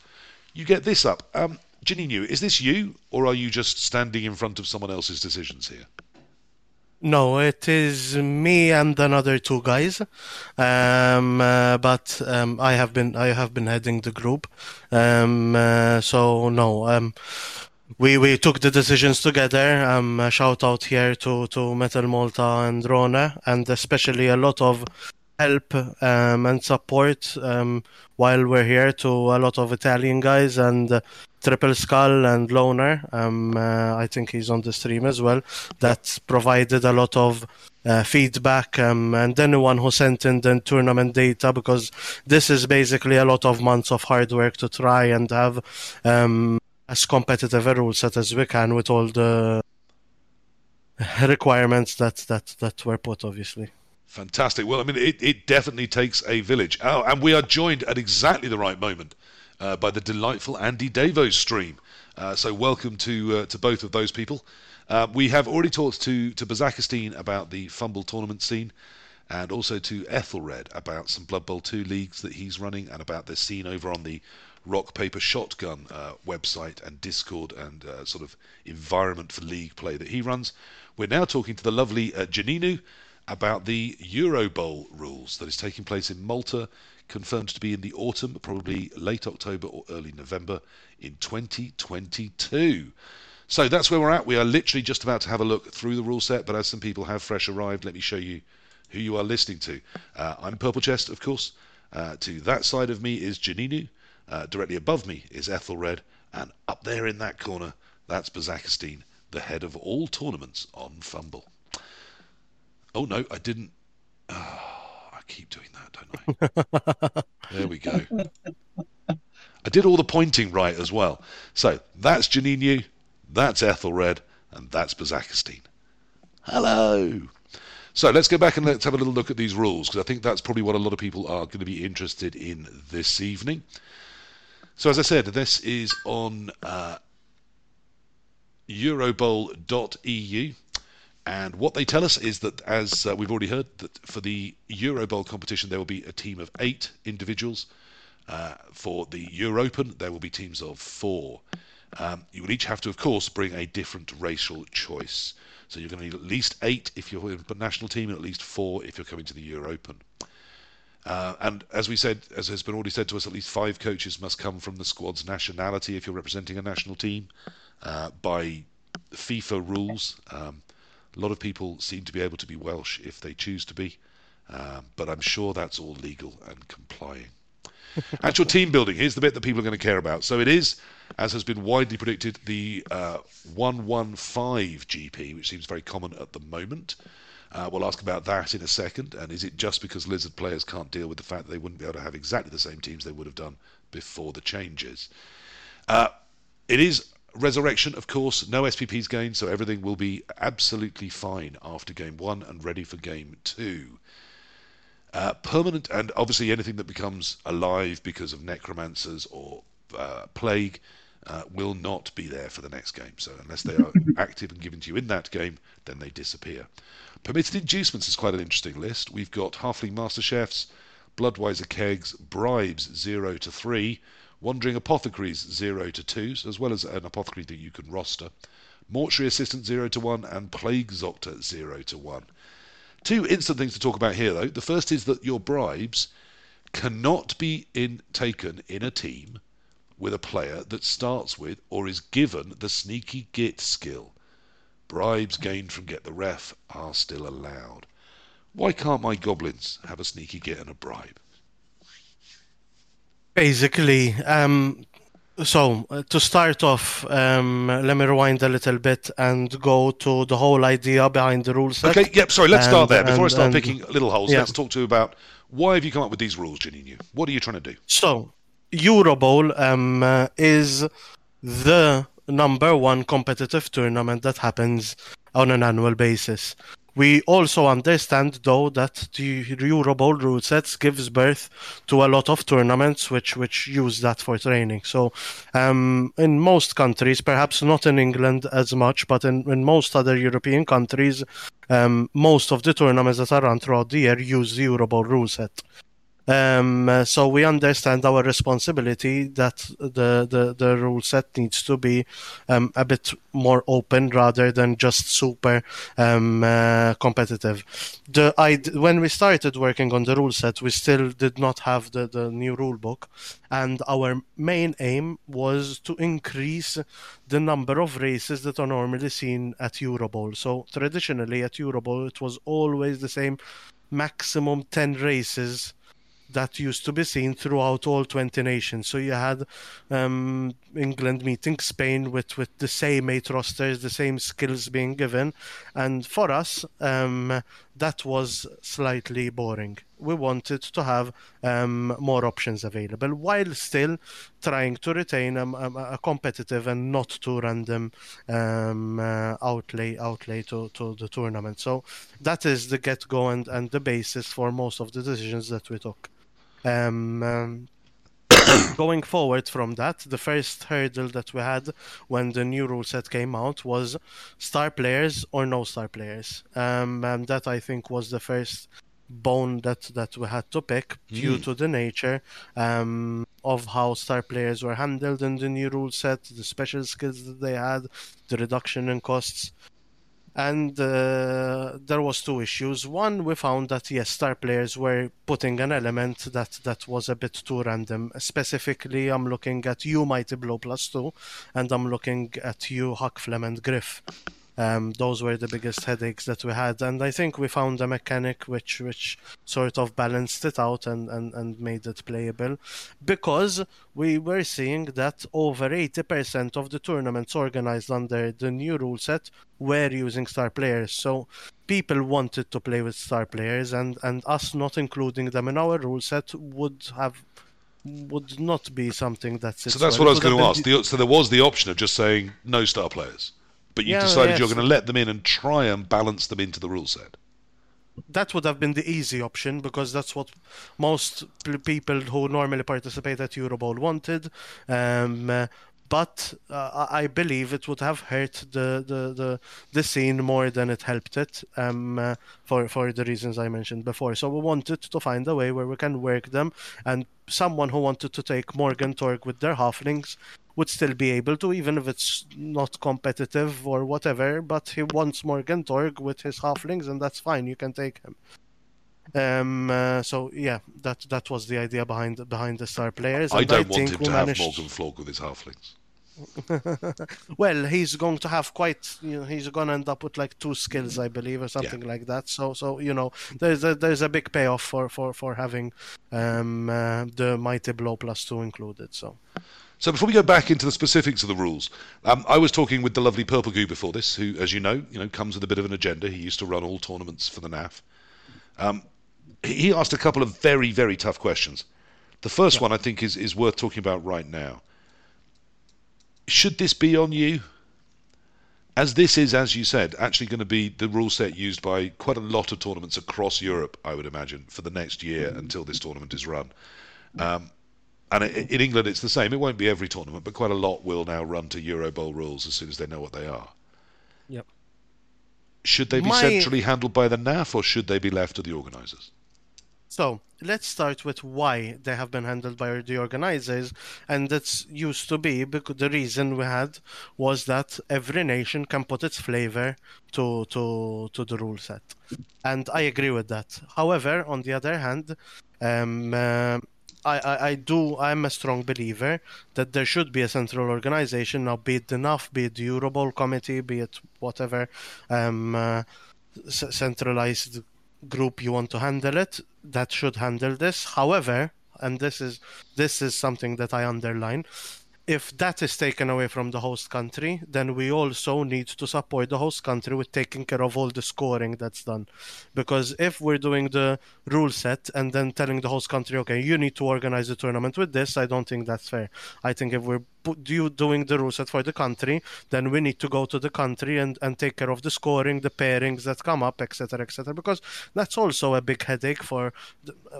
you get this up. Um, Janninu, is this you, or are you just standing in front of someone else's decisions here? No, it is me and another two guys, um, uh, but um, I have been I have been heading the group, um, uh, so no, um, we we took the decisions together. Um, shout out here to to Metal Malta and Rona, and especially a lot of help um, and support um, while we're here to a lot of Italian guys and uh, Triple Skull and Loner. Um, uh, I think he's on the stream as well. That provided a lot of uh, feedback um, and anyone who sent in the tournament data because this is basically a lot of months of hard work to try and have um, as competitive a rule set as we can with all the requirements that that that were put obviously. Fantastic. Well, I mean, it, it definitely takes a village. Oh, and we are joined at exactly the right moment uh, by the delightful Andy Davos stream. Uh, so welcome to uh, to both of those people. Uh, we have already talked to to Bazakastine about the FUMBBL tournament scene, and also to Ethelred about some Blood Bowl 2 leagues that he's running, and about the scene over on the Rock Paper Shotgun uh, website and Discord and uh, sort of environment for league play that he runs. We're now talking to the lovely Janninu about the Euro Bowl rules that is taking place in Malta, confirmed to be in the autumn, probably late October or early November in 2022. So that's where we're at. We are literally just about to have a look through the rule set, but as some people have fresh arrived, let me show you who you are listening to. Uh, I'm Purple Chest, of course. Uh, to that side of me is Janninu. Uh, directly above me is Ethelred. And up there in that corner, that's Bazakastine, the head of all tournaments on FUMBBL. Oh no, I didn't. Oh, I keep doing that, don't I? there we go. I did all the pointing right as well. So that's Janninu, that's Ethelred, and that's Bazakastine. Hello. So let's go back and let's have a little look at these rules because I think that's probably what a lot of people are going to be interested in this evening. So as I said, this is on uh, Eurobowl.eu. And what they tell us is that, as uh, we've already heard, that for the Euro Bowl competition there will be a team of eight individuals. Uh, for the Euro Open, there will be teams of four. Um, you will each have to, of course, bring a different racial choice. So you're going to need at least eight if you're in the national team, and at least four if you're coming to the Euro Open. Uh, and as we said, as has been already said to us, at least five coaches must come from the squad's nationality if you're representing a national team. Uh, by FIFA rules, um, a lot of people seem to be able to be Welsh if they choose to be, um, but I'm sure that's all legal and complying. Actual team building, here's the bit that people are going to care about. So it is as has been widely predicted, the uh, 115 GP, which seems very common at the moment. Uh, we'll ask about that in a second. And is it just because Lizard players can't deal with the fact that they wouldn't be able to have exactly the same teams they would have done before the changes? Uh, it is Resurrection, of course, no SPPs gained, so everything will be absolutely fine after game one and ready for game two. Uh, permanent, and obviously anything that becomes alive because of necromancers or uh, plague uh, will not be there for the next game. So unless they are active and given to you in that game, then they disappear. Permitted inducements is quite an interesting list. We've got Halfling Master Chefs, Bloodweiser Kegs, Bribes 0 to 3, Wandering Apothecaries 0 to 2, as well as an apothecary that you can roster. Mortuary Assistant 0 to 1 and Plague Doctor 0 to 1. Two instant things to talk about here though. The first is that your bribes cannot be in, taken in a team with a player that starts with or is given the sneaky git skill. Bribes gained from get the ref are still allowed. Why can't my goblins have a sneaky git and a bribe? Basically, um, so uh, to start off, um, let me rewind a little bit and go to the whole idea behind the rules. Okay, yep. Sorry, let's and, start there. Before and, I start and, picking little holes, yeah. let's talk to you about why have you come up with these rules, New? What are you trying to do? So, Euro Bowl um, uh, is the number one competitive tournament that happens on an annual basis. We also understand, though, that the Euro Bowl rule sets gives birth to a lot of tournaments which, which use that for training. So, um, in most countries, perhaps not in England as much, but in, in most other European countries, um, most of the tournaments that are run throughout the year use the Euro Bowl rule set. Um, uh, so we understand our responsibility that the, the, the rule set needs to be um, a bit more open rather than just super um, uh, competitive. The I, when we started working on the rule set, we still did not have the, the new rule book, and our main aim was to increase the number of races that are normally seen at Euro Bowl. So traditionally at Euro Bowl, it was always the same maximum 10 races that used to be seen throughout all 20 nations. So you had um, England meeting Spain with, with the same eight rosters, the same skills being given. And for us, um, that was slightly boring. We wanted to have um, more options available while still trying to retain a, a, competitive and not too random um, uh, outlay outlay to, to the tournament. So that is the get go and, and the basis for most of the decisions that we took. Um, um, going forward from that, the first hurdle that we had when the new rule set came out was star players or no star players. Um, and that I think was the first bone that, that we had to pick due to the nature um, of how star players were handled in the new rule set, the special skills that they had, the reduction in costs and uh, there was two issues. One we found that yes star players were putting an element that that was a bit too random. Specifically i'm looking at you mighty blow plus two and i'm looking at you Hakflem and griff um, those were the biggest headaches that we had. And i think we found a mechanic which which sort of balanced it out and, and, and made it playable. Because we were seeing that over 80% of the tournaments organized under the new rule set were using star players. So people wanted to play with star players and and us not including them in our rule set would have would not be something that's So that's what I was going to ask. The, so there was the option of just saying no star players, but you Yeah, decided you're going to let them in and try and balance them into the rule set. that would have been the easy option because that's what most people who normally participate at Euro Bowl wanted. Um, uh, but uh, I I believe it would have hurt the, the, the, the scene more than it helped it um, uh, for, for the reasons I mentioned before. So we wanted to find a way where we can work them, and someone who wanted to take Morg 'n' Thorg with their halflings would still be able to, even if it's not competitive or whatever. But he wants Morg 'n' Thorg with his halflings, and that's fine. You can take him. Um. uh, so yeah, that that was the idea behind behind the star players. I and don't want think him to have managed- Morgan Flog with his halflings. well, he's going to have quite. You know, he's going to end up with like two skills, I believe, or something like that. So, so you know, there's a there's a big payoff for for for having um uh, the mighty blow plus two included. So. So before we go back into the specifics of the rules, um, I was talking with the lovely Purple Goo before this, who, as you know, you know, comes with a bit of an agenda. He used to run all tournaments for the NAF. Um, he asked a couple of very, very tough questions. The first one I think is, is worth talking about right now. Should this be on you? As this is, as you said, actually going to be the rule set used by quite a lot of tournaments across Europe, I would imagine, for the next year until this tournament is run. Um, and in England, it's the same. It won't be every tournament, but quite a lot will now run to Euro Bowl rules as soon as they know what they are. Yep. Should they be My- centrally handled by the NAF, or should they be left to the organisers? So let's start with why they have been handled by the organizers, and that's used to be because the reason we had was that every nation can put its flavor to to to the rule set, and I agree with that. However, on the other hand, um, uh, I, I, I do I'm a strong believer that there should be a central organization now, be it the NAF, be it the Eurobowl committee, be it whatever um, uh, centralized group you want to handle it that should handle this. However and this is this is something that i underline if that is taken away from the host country then we also need to support the host country with taking care of all the scoring that's done. Because if we're doing the rule set and then telling the host country okay you need to organize the tournament with this i don't think that's fair. I think if we're you doing the rule set for the country then we need to go to the country and, and take care of the scoring the pairings that come up etc etc because that's also a big headache for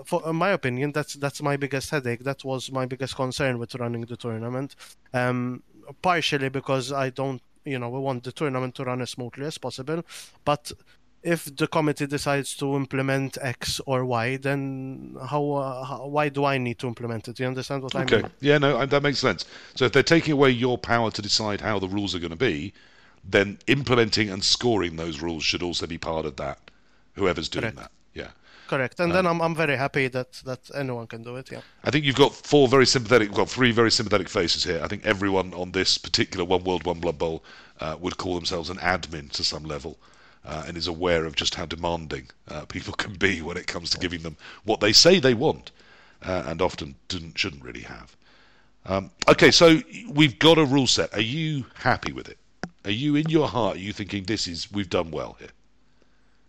for in my opinion that's that's my biggest headache. That was my biggest concern with running the tournament um partially because i don't you know we want the tournament to run as smoothly as possible but if the committee decides to implement X or Y, then how, uh, how why do I need to implement it? Do you understand what I mean? Okay. Yeah, no, that makes sense. So if they're taking away your power to decide how the rules are going to be, then implementing and scoring those rules should also be part of that. Whoever's doing Correct. that. Yeah. Correct. And then I'm I'm very happy that that anyone can do it. Yeah. I think you've got four very sympathetic, well, three very sympathetic faces here. I think everyone on this particular One World, One Blood Bowl uh, would call themselves an admin to some level uh, and is aware of just how demanding uh, people can be when it comes to giving them what they say they want uh, and often didn't, shouldn't really have. Um, okay, so we've got a rule set. Are you happy with it? Are you in your heart? Are you thinking this is we've done well here?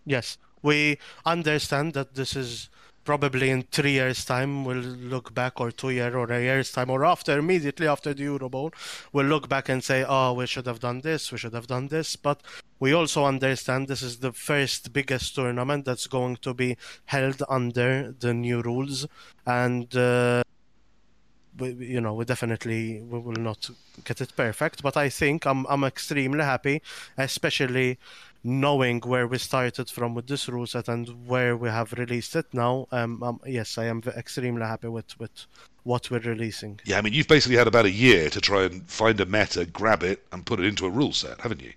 Yes, we understand that this is probably in three years' time we'll look back, or two year, or a year's time, or after immediately after the Euro Bowl, we'll look back and say, "Oh, we should have done this. We should have done this." But we also understand this is the first biggest tournament that's going to be held under the new rules, and. Uh, we, you know, we definitely we will not get it perfect, but I think I'm I'm extremely happy, especially knowing where we started from with this rule set and where we have released it now. Um, um yes, I am extremely happy with with what we're releasing. Yeah, I mean, you've basically had about a year to try and find a meta, grab it, and put it into a rule set, haven't you?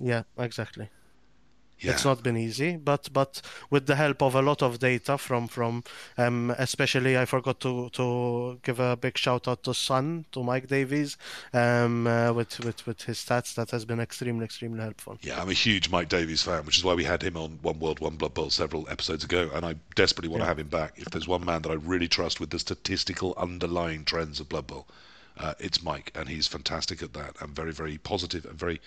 Yeah, exactly. Yeah. It's not been easy, but but with the help of a lot of data from from um, especially I forgot to to give a big shout out to Sun to Mike Davies um, uh, with with with his stats that has been extremely extremely helpful. Yeah, I'm a huge Mike Davies fan, which is why we had him on One World, One Blood Bowl several episodes ago, and I desperately want to have him back. If there's one man that I really trust with the statistical underlying trends of Blood Bowl, uh, it's Mike, and he's fantastic at that, and very, very positive and very,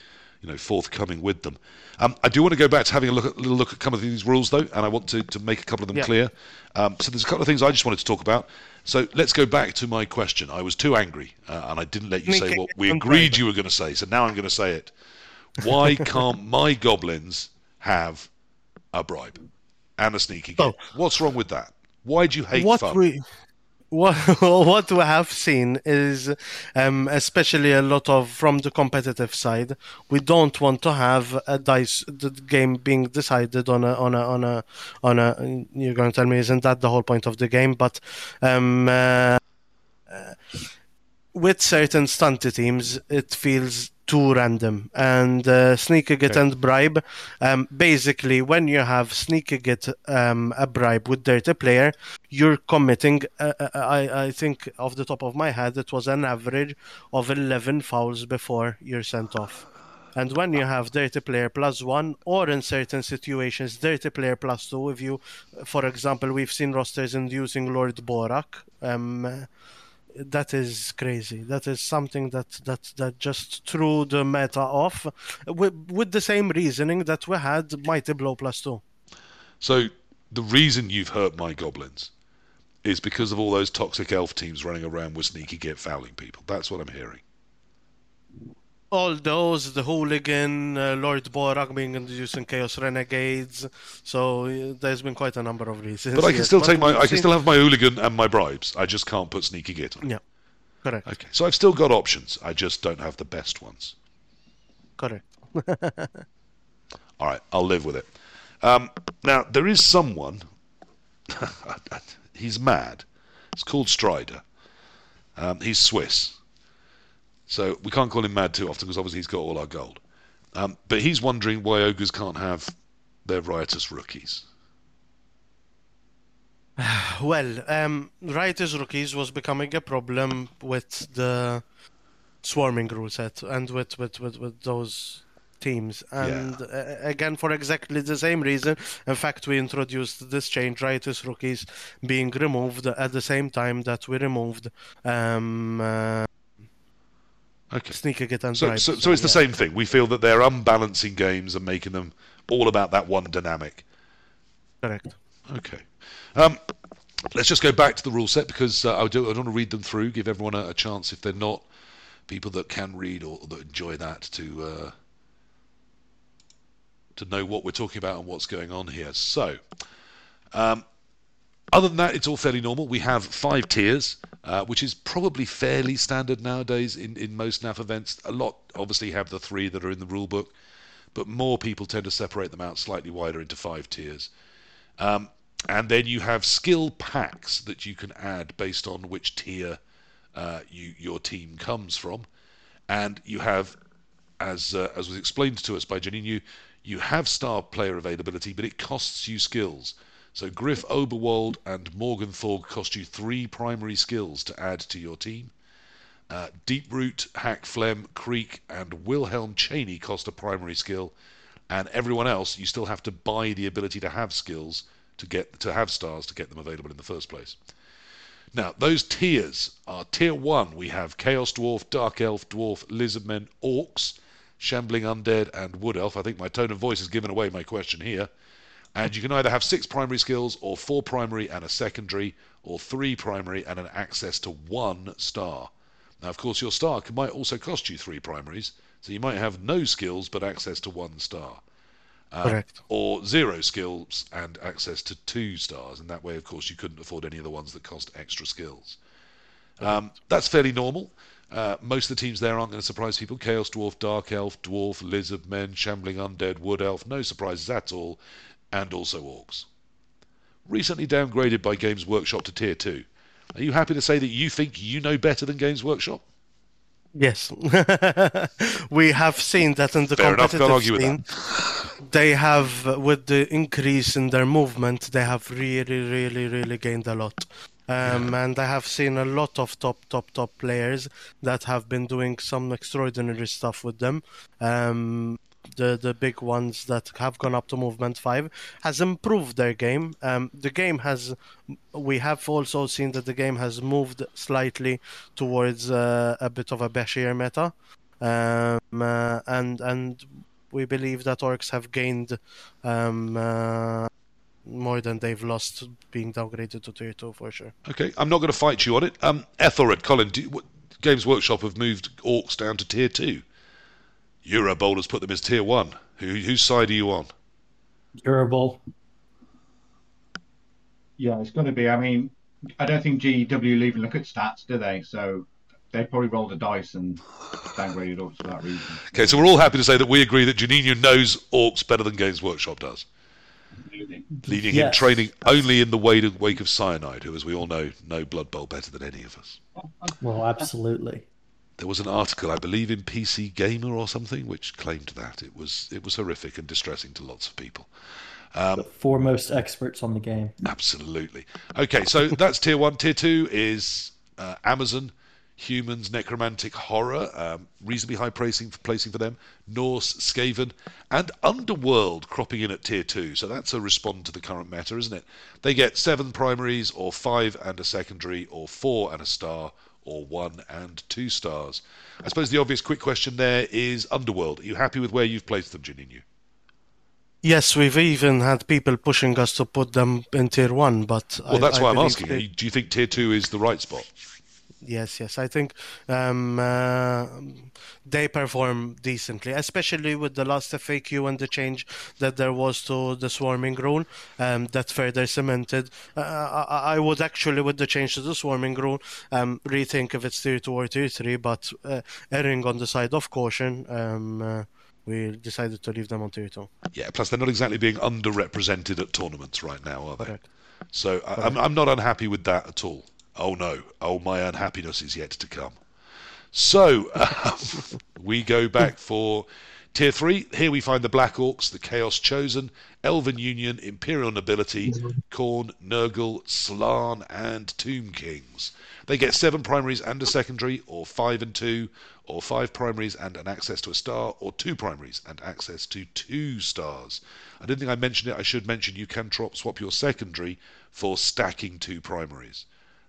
you know, forthcoming with them. Um, I do want to go back to having a look at, little look at some of these rules, though, and I want to, to make a couple of them Yeah. clear. Um, so there's a couple of things I just wanted to talk about. So let's go back to my question. I was too angry, uh, and I didn't let you say what we agreed you were going to say. So now I'm going to say it. Why can't my goblins have a bribe and a sneaky game? Oh. What's wrong with that? Why do you hate what fun? we what what we have seen is um, especially a lot of from the competitive side we don't want to have a dice the game being decided on a on a on a on a you're going to tell me isn't that the whole point of the game? But um uh, with certain stunty teams, it feels too random. And uh, sneaky git and bribe, um, basically, when you have sneaky git um, a bribe with dirty player, you're committing. Uh, uh, I I think off the top of my head, it was an average of 11 fouls before you're sent off. And when you have dirty player plus one, or in certain situations, dirty player plus two, if you, for example, we've seen rosters inducing Lord Borak. Um, that is crazy. That is something that that that just threw the meta off, with with the same reasoning that we had Mighty Blow plus two. So the reason you've hurt my goblins is because of all those toxic elf teams running around with sneaky git fouling people. That's what I'm hearing. All those, the hooligan, uh, Lord Borak being introduced in Chaos Renegades. So uh, there's been quite a number of reasons. But I can yes. still But take my I can seen- still have my hooligan and my bribes. I just can't put sneaky git on. Yeah, correct, Okay. So I've still got options. I just don't have the best ones. correct. All right, I'll live with it. Um, now there is someone. he's mad. It's called Strider. Um, he's Swiss, so we can't call him mad too often because obviously he's got all our gold. Um, but he's wondering why ogres can't have their riotous rookies. Well, um, Riotous Rookies was becoming a problem with the swarming rule set and with, with, with, with those teams. And uh, again, for exactly the same reason, in fact, we introduced this change, Riotous Rookies being removed at the same time that we removed um, uh, Okay. Sneaky Git So, so, so it's the yeah. same thing. We feel that they're unbalancing games and making them all about that one dynamic. Correct. Okay. Um, let's just go back to the rule set because uh, I, do, I don't want to read them through, give everyone a, a chance if they're not people that can read or, that enjoy that to uh, to know what we're talking about and what's going on here. So, um, other than that, it's all fairly normal. We have five tiers, uh, which is probably fairly standard nowadays in, in most NAF events. A lot obviously have the three that are in the rule book, but more people tend to separate them out slightly wider into five tiers. Um, and then you have skill packs that you can add based on which tier uh, you, your team comes from. And you have, as uh, as was explained to us by Janine, you have star player availability, but it costs you skills. So Griff Oberwald and Morg 'n' Thorg cost you three primary skills to add to your team. Uh, Deeproot, Hack Flem, Kreek, and Wilhelm Chaney cost a primary skill, and everyone else you still have to buy the ability to have skills to get to have stars to get them available in the first place. Now those tiers are tier one. We have Chaos Dwarf, Dark Elf, Dwarf, Lizardmen, Orcs, Shambling Undead, and Wood Elf. I think my tone of voice has given away my question here. And you can either have six primary skills, or four primary and a secondary, or three primary and an access to one star. Now, of course, your star might also cost you three primaries, so you might have no skills but access to one star. Uh, Correct. Or zero skills and access to two stars, and that way, of course, you couldn't afford any of the ones that cost extra skills. Um, that's fairly normal. Uh, most of the teams there aren't going to surprise people. Chaos Dwarf, Dark Elf, Dwarf, Lizard Men, Shambling Undead, Wood Elf, no surprises at all, and also Orcs. Recently downgraded by Games Workshop to Tier 2. Are you happy to say that you think you know better than Games Workshop? Yes, we have seen that in the Fair enough, competitive can't argue with scene. They have, with the increase in their movement, they have really, really, really gained a lot. Um, And I have seen a lot of top, top, top players that have been doing some extraordinary stuff with them. Um, the the big ones that have gone up to movement five has improved their game. Um, the game has we have also seen that the game has moved slightly towards uh, a bit of a bashier meta, um, uh, and and we believe that orcs have gained um, uh, more than they've lost being downgraded to tier two for sure. Okay, I'm not going to fight you on it. Um, Ethelred, Colin, do, what, Games Workshop have moved Orcs down to Tier 2. Eurobowl has put them as Tier 1. Who, whose side are you on? Durable. Yeah, it's going to be. I mean, I don't think GW even look at stats, do they? So they probably rolled a dice and downgraded orcs for that reason. Okay, so we're all happy to say that we agree that Janninu knows Orcs better than Games Workshop does. Leading him Yes. training only in the wake of, wake of Cyanide, who, as we all know, know Blood Bowl better than any of us. Well, absolutely. There was an article, I believe, in PC Gamer or something, which claimed that it was it was horrific and distressing to lots of people. the foremost experts on the game. Absolutely. Okay, so that's tier one. Tier two is uh, Amazon, humans, necromantic horror, um, reasonably high placing for placing for them. Norse, Skaven, and Underworld cropping in at tier two. So that's a respond to the current meta, isn't it? They get seven primaries, or five and a secondary, or four and a star, or one and two stars. I suppose the obvious quick question there is Underworld. Are you happy with where you've placed them, Janninu? Yes, we've even had people pushing us to put them in tier one, but Well, I, that's I why I'm asking. they- Do you think tier two is the right spot? Yes, yes. I think um, uh, they perform decently, especially with the last FAQ and the change that there was to the swarming rule um, that further cemented. Uh, I, I would actually, with the change to the swarming rule, um, rethink if it's tier two or tier three, but uh, erring on the side of caution, um, uh, we decided to leave them on tier two. Yeah, plus they're not exactly being underrepresented at tournaments right now, are they? Correct. So I, I'm, I'm not unhappy with that at all. Oh no, oh my unhappiness is yet to come. So um, we go back for tier three. Here we find the Black Orcs, the Chaos Chosen, Elven Union, Imperial Nobility, Khorne, Nurgle, Slann, and Tomb Kings. They get seven primaries and a secondary, or five and two, or five primaries and an access to a star, or two primaries and access to two stars. I didn't think I mentioned it. I should mention you can drop swap your secondary for stacking two primaries.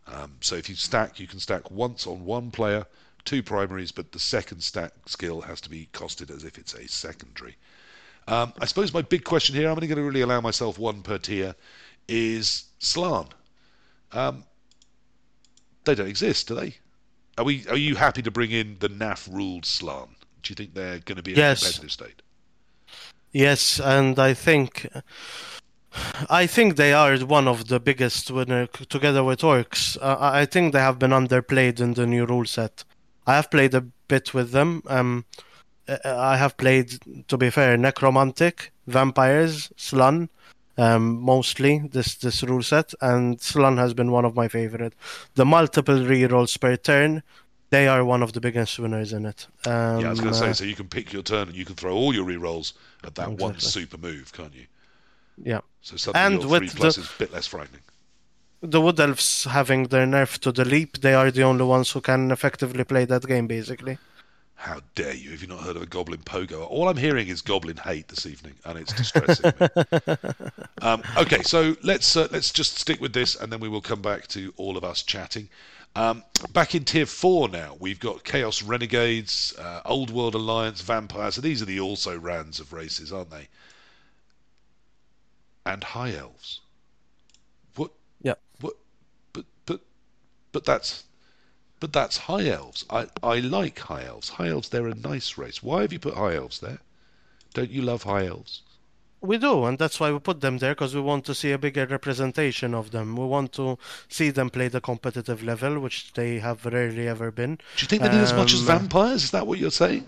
Um, so if you stack, you can stack once on one player, two primaries, but the second stack skill has to be costed as if it's a secondary. Um, I suppose my big question here, I'm only going to really allow myself one per tier, is Slann. Um, they don't exist, do they? Are we? Are you happy to bring in the NAF ruled Slann? Do you think they're going to be in Yes. a competitive state? Yes, and I think I think they are one of the biggest winner together with Orcs. Uh, I think they have been underplayed in the new rule set. I have played a bit with them. Um, uh, I have played, to be fair, Necromantic, Vampires, Slann, um, mostly this this rule set, and Slann has been one of my favorite. The multiple rerolls per turn, they are one of the biggest winners in it. Um, yeah, I was going to uh, say, so you can pick your turn and you can throw all your rerolls at that one super move, can't you? Yeah. So suddenly And with three the- is a bit less frightening. the Wood Elves having their nerf to the leap, they are the only ones who can effectively play that game, basically. How dare you? Have you not heard of a goblin pogo? All I'm hearing is goblin hate this evening, and it's distressing me. Um, okay, so let's uh, let's just stick with this, and then we will come back to all of us chatting. Um, back in tier four now, we've got Chaos Renegades, uh, Old World Alliance, Vampires. So these are the also rans of races, aren't they? And High Elves. What? Yeah. What? But but but that's but that's high elves. I, I like high elves. High elves, they're a nice race. Why have you put high elves there? Don't you love high elves? We do, and that's why we put them there because we want to see a bigger representation of them. We want to see them play the competitive level, which they have rarely ever been. Do you think they need as much as Um, vampires? Is that what you're saying?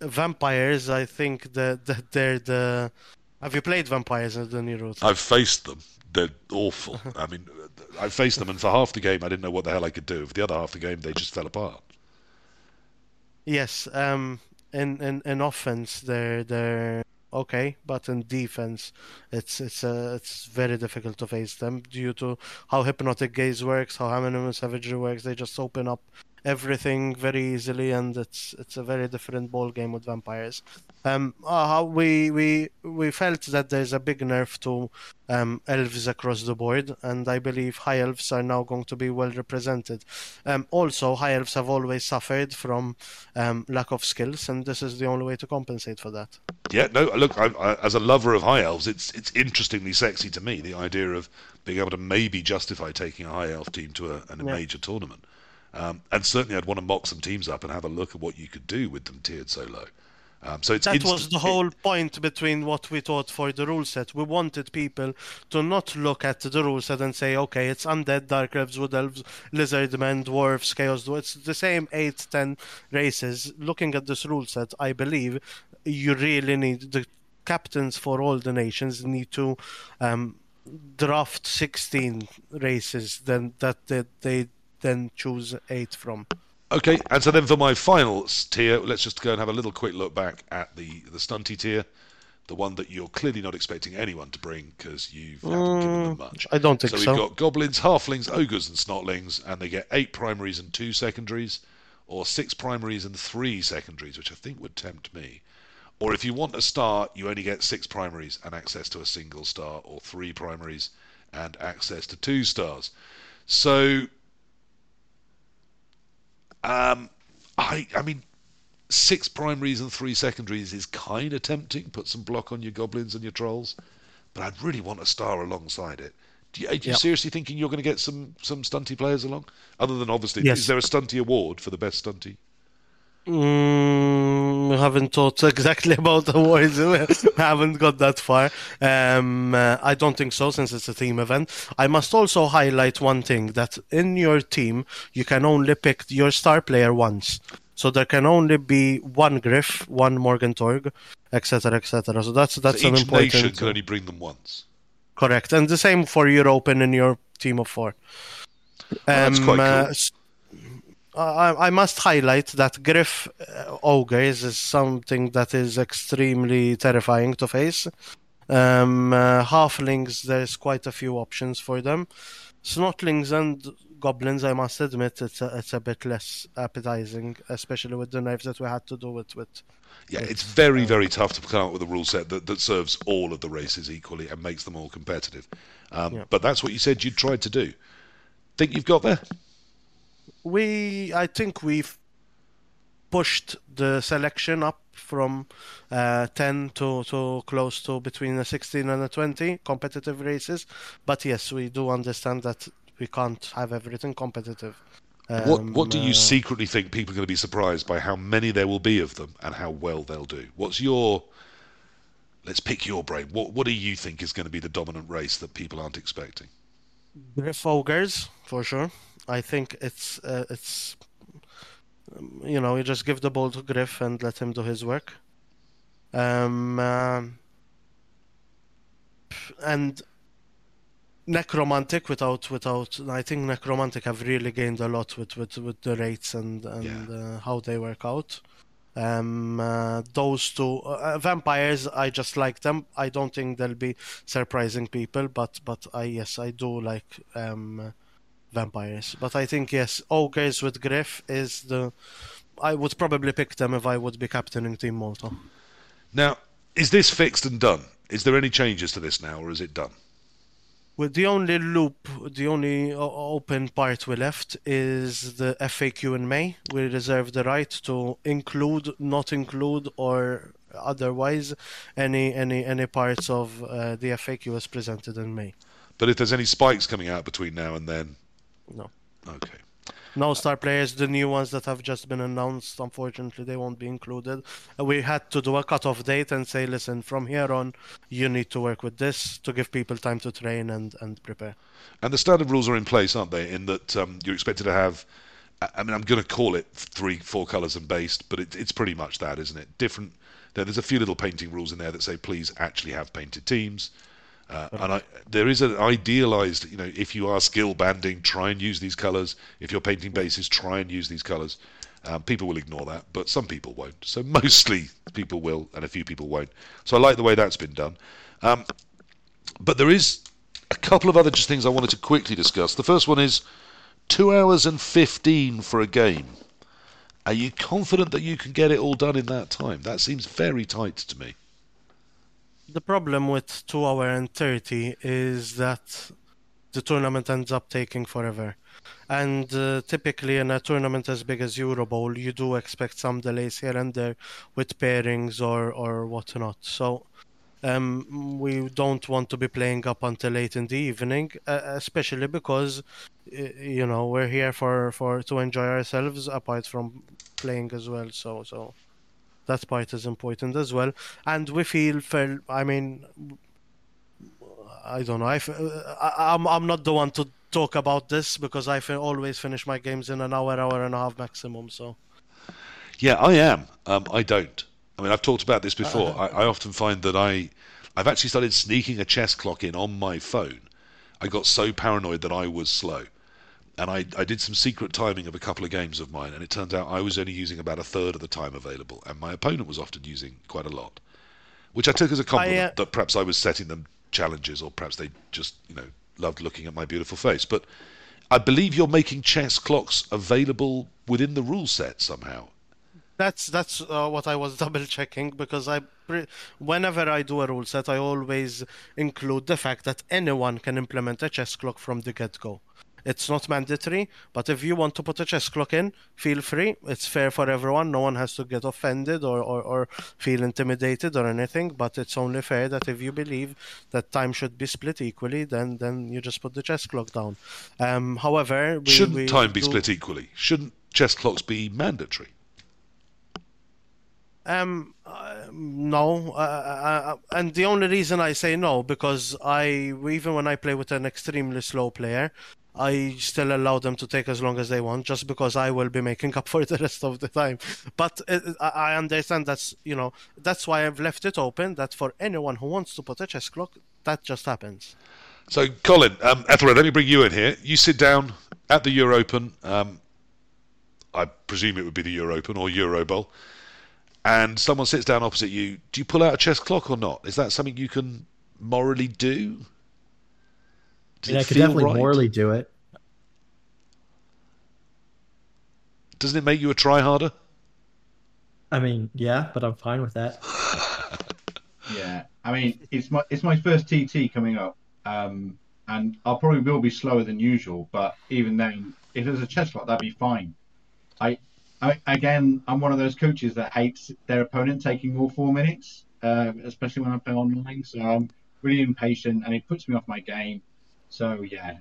Vampires, I think that that they're the. Have you played vampires in the rules? I've faced them. They're awful. I mean, I faced them, and for half the game, I didn't know what the hell I could do. For the other half of the game, they just fell apart. Yes, um, in, in, in offense they're they're okay, but in defense it's it's uh, it's very difficult to face them due to how hypnotic gaze works, how animal savagery works. They just open up everything very easily, and it's it's a very different ball game with vampires. Um, uh, we we we felt that there's a big nerf to um, elves across the board, and I believe high elves are now going to be well represented. Um, also, high elves have always suffered from um, lack of skills, and this is the only way to compensate for that. Yeah, no. Look, I, I, as a lover of high elves, it's it's interestingly sexy to me. The idea of being able to maybe justify taking a high elf team to a, a Yeah. major tournament, um, and certainly I'd want to mock some teams up and have a look at what you could do with them tiered so low. Um, so it's That was the whole point between what we thought for the rule set. We wanted people to not look at the rule set and say, okay, it's undead, dark elves, wood elves, lizard men, dwarves, chaos. dwarves. It's the same eight, ten races. Looking at this rule set, I believe you really need the captains for all the nations need to um, draft 16 races then that they, they then choose eight from. Okay, and so then for my final tier, let's just go and have a little quick look back at the the stunty tier, the one that you're clearly not expecting anyone to bring because you haven't given them mm, much. I don't think so. so. we've got goblins, halflings, ogres, and snotlings, and they get eight primaries and two secondaries, or six primaries and three secondaries, which I think would tempt me. Or if you want a star, you only get six primaries and access to a single star, or three primaries and access to two stars. So Um, I, I mean, six primaries and three secondaries is kind of tempting. Put some block on your goblins and your trolls, but I'd really want a star alongside it. Do you, are you Yep. seriously thinking you're going to get some some stunty players along? Other than obviously, Yes. is there a stunty award for the best stunty? Mm, haven't thought exactly about the awards. We haven't got that far. Um, uh, I don't think so, since it's a team event. I must also highlight one thing: that in your team, you can only pick your star player once. So there can only be one Griff, one Morg 'n' Thorg, etc., etc. So that's that's so an each important. nation can only bring them once. Correct, and the same for European in your team of four. Well, that's quite cool. uh, I, I must highlight that Griff uh, ogres is something that is extremely terrifying to face. Um, uh, halflings, there's quite a few options for them. Snotlings and goblins, I must admit, it's a, it's a bit less appetizing, especially with the nerfs that we had to do with. with Yeah, it's very, very tough to come up with a rule set that, that serves all of the races equally and makes them all competitive. Um, Yeah. But that's what you said you'd tried to do. Think you've got there? We i think we've pushed the selection up from uh, 10 to, to close to between a 16 and a 20 competitive races but yes we do understand that we can't have everything competitive What Um, What do you uh, secretly think people are going to be surprised by how many there will be of them and how well they'll do? What's your Let's pick your brain. What What do you think is going to be the dominant race that people aren't expecting? Griff ogres for sure i think it's uh, it's um, you know you just give the ball to griff and let him do his work. Um, um and necromantic without without i think necromantic have really gained a lot with with, with the rates and and uh, how they work out. Um uh, those two uh, vampires i just like them. I don't think they'll be surprising people but but i yes i do like um vampires but i think yes ogres with griff is the i would probably pick them if i would be captaining team malta Now, is this fixed and done? Is there any changes to this now, or is it done? With the only loop, the only open part we left is the FAQ in May. We reserve the right to include, not include, or otherwise any any any parts of uh, the FAQ as presented in May. But if there's any spikes coming out between now and then, No. okay. No star players, the new ones that have just been announced, unfortunately, they won't be included. Uh, We had to do a cutoff date and say, listen, from here on, you need to work with this to give people time to train and, and prepare. And the standard rules are in place, aren't they? In that um, you're expected to have. I- mean, I'm going to call it three, four colours and based, but it, it's pretty much that, isn't it? Different. There, there's a few little painting rules in there that say please actually have painted teams. Uh, and I, there is an idealized, you know, if you are skill banding, try and use these colors. If you're painting bases, try and use these colors. Um, people will ignore that, but some people won't. So mostly people will, and a few people won't. So I like the way that's been done. Um, but there is a couple of other just things I wanted to quickly discuss. The first one is two hours and 15 for a game. Are you confident that you can get it all done in that time? That seems very tight to me. The problem with 2 hour and 30 is that the tournament ends up taking forever. And uh, typically in a tournament as big as Euro Bowl, you do expect some delays here and there with pairings or, or whatnot. So um, we don't want to be playing up until late in the evening, uh, especially because you know we're here for, for to enjoy ourselves apart from playing as well. So so that part is important as well. And we feel fair. I mean, I don't know. I, f- uh, I am I'm not the one to talk about this because I always finish my games in an hour, hour and a half maximum. So Yeah, I am. Um, I don't. I mean, I've talked about this before. I, I often find that I, I've actually started sneaking a chess clock in on my phone. I got so paranoid that I was slow, and I, I did some secret timing of a couple of games of mine, and it turned out I was only using about a third of the time available, and my opponent was often using quite a lot, which I took as a compliment uh, that perhaps I was setting them challenges, or perhaps they just you know loved looking at my beautiful face. But I believe you're making chess clocks available within the rule set somehow. That's that's uh, what I was double checking because I pre- whenever I do a rule set I always include the fact that anyone can implement a chess clock from the get go. It's not mandatory, but if you want to put a chess clock in, feel free. It's fair for everyone. No one has to get offended or, or, or feel intimidated or anything. But it's only fair that if you believe that time should be split equally, then then you just put the chess clock down. Um, however, we, Shouldn't we time be do- split equally? Shouldn't chess clocks be mandatory? Um, uh, no, uh, uh, uh, and the only reason I say no because I even when I play with an extremely slow player, I still allow them to take as long as they want, just because I will be making up for the rest of the time. But uh, I I understand that's you know that's why I've left it open that for anyone who wants to put a chess clock, that just happens. So, Colin, um, Ethelred, let me bring you in here. You sit down at the Euro Open. Um, I presume it would be the Euro Open or Euro Bowl. And someone sits down opposite you. Do you pull out a chess clock or not? Is that something you can morally do? I Does mean, it I could feel definitely right? morally do it. Doesn't it make you a try harder? I mean, yeah, but I'm fine with that. Yeah, I mean, it's my it's my first TT coming up, um, and I'll probably will be slower than usual. But even then, if there's a chess clock, that'd be fine. I, I again, I'm one of those coaches that hates their opponent taking all four minutes, uh, especially when I play online. So I'm really impatient, and it puts me off my game. So yeah,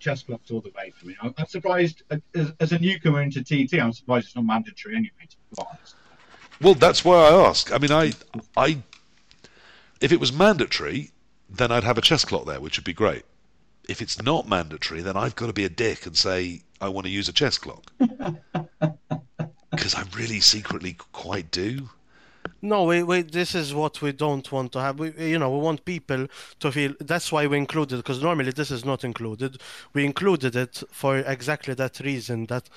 chess clocks all the way for me. I'm, I'm surprised uh, as, as a newcomer into TT. I'm surprised it's not mandatory anyway. To be honest. Well, that's why I ask. I mean, I, I, if it was mandatory, then I'd have a chess clock there, which would be great. If it's not mandatory, then I've got to be a dick and say I want to use a chess clock because I really secretly quite do. No, we, we this is what we don't want to have. We, you know, we want people to feel. That's why we included because normally this is not included. We included it for exactly that reason that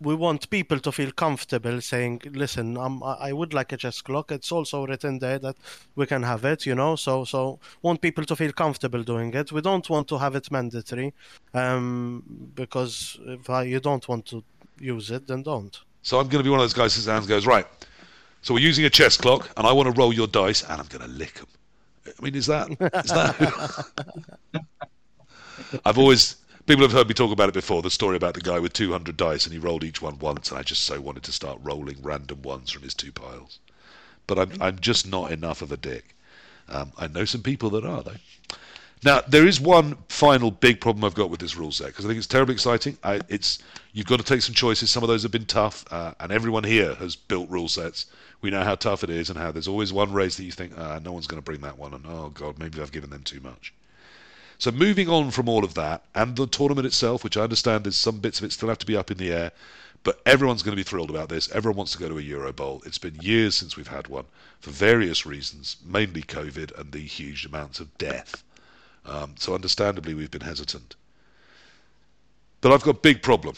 we want people to feel comfortable saying, "Listen, um, I would like a chess clock." It's also written there that we can have it. You know, so so want people to feel comfortable doing it. We don't want to have it mandatory, um, because if I, you don't want to use it, then don't. So I'm going to be one of those guys who sits down and goes, right. So we're using a chess clock, and I want to roll your dice, and I'm going to lick them. I mean, is that is that? I've always people have heard me talk about it before. The story about the guy with 200 dice, and he rolled each one once, and I just so wanted to start rolling random ones from his two piles. But I'm I'm just not enough of a dick. Um, I know some people that are though. Now there is one final big problem I've got with this rule set because I think it's terribly exciting. I, it's you've got to take some choices. Some of those have been tough, uh, and everyone here has built rule sets. We know how tough it is, and how there's always one race that you think, ah, no one's going to bring that one, and oh god, maybe I've given them too much. So moving on from all of that and the tournament itself, which I understand there's some bits of it still have to be up in the air, but everyone's going to be thrilled about this. Everyone wants to go to a Euro Bowl. It's been years since we've had one for various reasons, mainly COVID and the huge amounts of death. Um, so understandably, we've been hesitant. But I've got a big problem,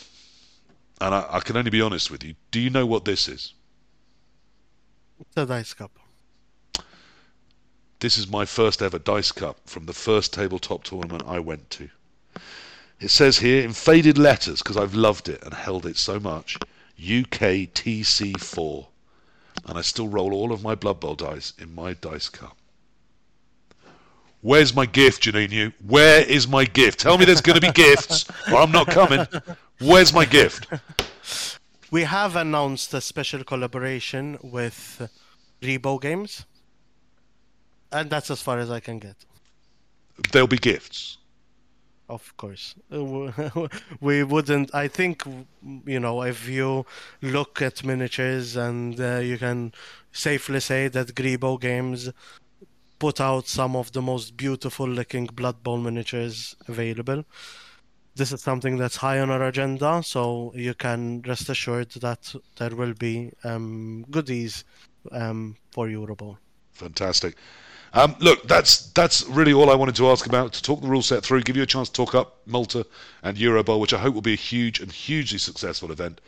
and I, I can only be honest with you. Do you know what this is? The dice cup. This is my first ever dice cup from the first tabletop tournament I went to. It says here in faded letters, because I've loved it and held it so much, UKTC4. And I still roll all of my Blood Bowl dice in my dice cup. Where's my gift, Janninu? Where is my gift? Tell me there's going to be gifts, or I'm not coming. Where's my gift? We have announced a special collaboration with Greebo Games, and that's as far as I can get. There'll be gifts. Of course, we wouldn't. I think you know if you look at miniatures, and uh, you can safely say that Greebo Games put out some of the most beautiful looking Blood Bowl miniatures available. This is something that's high on our agenda, so you can rest assured that there will be um, goodies um, for Eurobowl. Fantastic. Um, look, that's that's really all I wanted to ask about. To talk the rule set through, give you a chance to talk up Malta and Eurobowl, which I hope will be a huge and hugely successful event.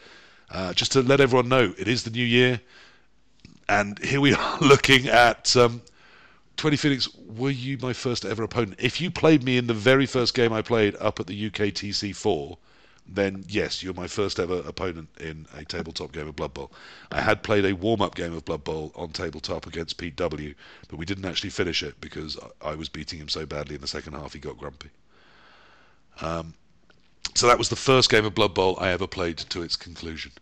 Uh, just to let everyone know, it is the new year, and here we are looking at. 20 Phoenix, were you my first ever opponent? If you played me in the very first game I played up at the UK TC4, then yes, you're my first ever opponent in a tabletop game of Blood Bowl. I had played a warm up game of Blood Bowl on tabletop against Pete W, but we didn't actually finish it because I I was beating him so badly in the second half he got grumpy. Um, So that was the first game of Blood Bowl I ever played to its conclusion.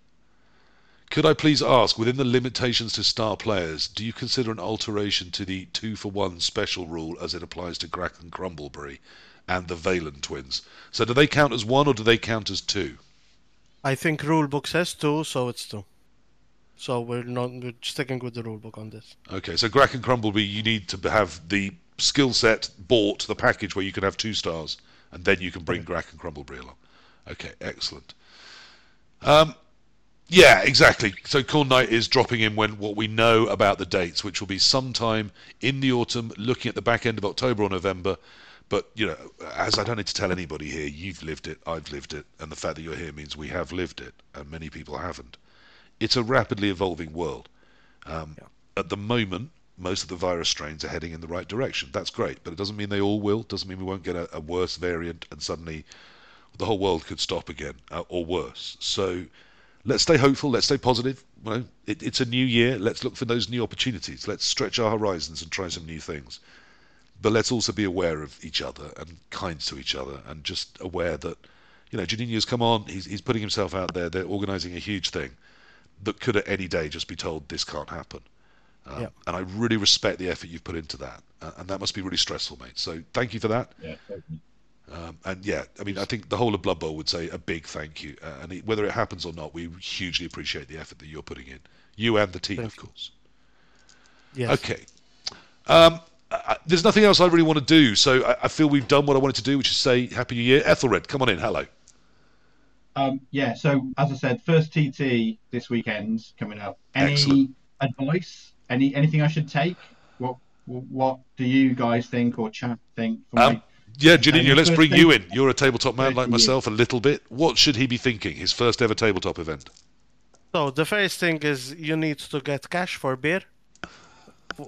Could I please ask, within the limitations to star players, do you consider an alteration to the two for one special rule as it applies to Grak and Crumbleberry and the Valen twins? So do they count as one or do they count as two? I think rulebook says two, so it's two. So we're not we're sticking with the rulebook on this. Okay, so Grak and Crumbleberry, you need to have the skill set bought, the package where you can have two stars, and then you can bring Grak and Crumbleberry along. Okay, excellent. Um, yeah, exactly. So Corn Knight is dropping in when what we know about the dates, which will be sometime in the autumn, looking at the back end of October or November. But you know, as I don't need to tell anybody here, you've lived it, I've lived it, and the fact that you're here means we have lived it, and many people haven't it's a rapidly evolving world. Um, yeah. At the moment, most of the virus strains are heading in the right direction. That's great, but it doesn't mean they all will. Doesn't mean we won't get a, a worse variant and suddenly the whole world could stop again, uh, or worse. So let's stay hopeful. Let's stay positive. Well, it, it's a new year. Let's look for those new opportunities. Let's stretch our horizons and try some new things. But let's also be aware of each other and kind to each other, and just aware that you know Janninu's come on. He's he's putting himself out there. They're organising a huge thing that could at any day just be told this can't happen. Um, yep. And I really respect the effort you've put into that, uh, and that must be really stressful, mate. So thank you for that. Yeah. Um, and yeah, I mean, I think the whole of Blood Bowl would say a big thank you, uh, and it, whether it happens or not, we hugely appreciate the effort that you're putting in, you and the team, Thank of course. Yes. Okay. Um, I, there's nothing else I really want to do, so I, I, feel we've done what I wanted to do, which is say Happy New Year. Ethelred, come on in. Hello. Um, yeah, so as I said, first TT this weekend coming up. Any Excellent. advice? Any anything I should take? What what do you guys think or chat think? For um, yeah, Janninu, let's bring thing? you in. You're a tabletop man like myself, a little bit. What should he be thinking? His first ever tabletop event. So the first thing is you need to get cash for beer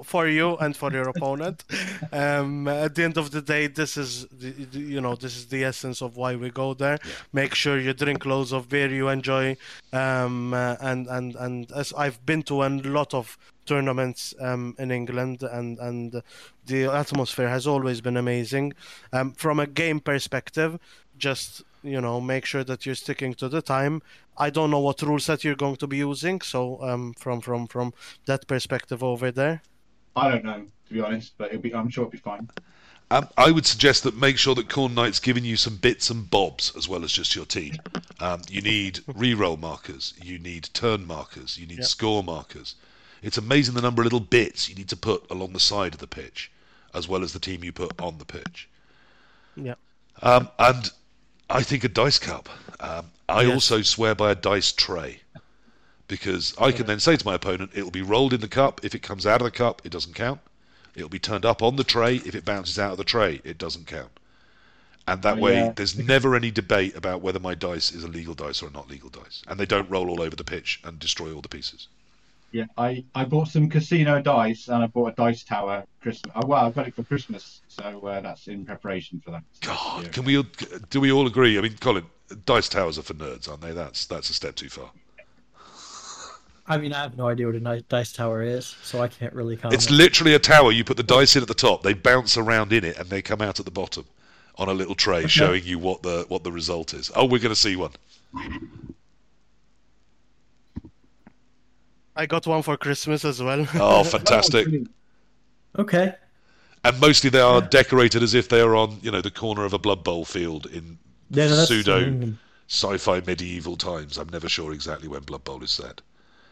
for you and for your opponent. Um, at the end of the day, this is the, you know this is the essence of why we go there. Yeah. Make sure you drink loads of beer you enjoy, um, uh, and and and as I've been to a lot of tournaments um, in England, and and the atmosphere has always been amazing. Um, from a game perspective, just you know make sure that you're sticking to the time i don't know what rule set you're going to be using so um, from from from that perspective over there I don't know, to be honest, but it'll be, I'm sure it'll be fine. Um, I would suggest that make sure that Corn Knight's giving you some bits and bobs as well as just your team. Um, you need re-roll markers, you need turn markers, you need yep. score markers. It's amazing the number of little bits you need to put along the side of the pitch, as well as the team you put on the pitch. Yeah. Um, and I think a dice cup. Um, I yes. also swear by a dice tray because I can then say to my opponent, it'll be rolled in the cup. If it comes out of the cup, it doesn't count. It'll be turned up on the tray. If it bounces out of the tray, it doesn't count. And that oh, way, yeah. there's never any debate about whether my dice is a legal dice or a not legal dice. And they don't roll all over the pitch and destroy all the pieces. Yeah, I, I bought some casino dice and I bought a dice tower Christmas. Oh, well, I got it for Christmas, so uh, that's in preparation for that. God, can we do we all agree? I mean, Colin, dice towers are for nerds, aren't they? That's that's a step too far. I mean, I have no idea what a dice tower is, so I can't really comment. It's literally a tower. You put the dice in at the top, they bounce around in it, and they come out at the bottom on a little tray, okay. showing you what the what the result is. Oh, we're going to see one. I got one for Christmas as well. Oh, fantastic! okay. And mostly they are yeah. decorated as if they are on, you know, the corner of a Blood Bowl field in yeah, pseudo sci-fi medieval times. I'm never sure exactly when Blood Bowl is set.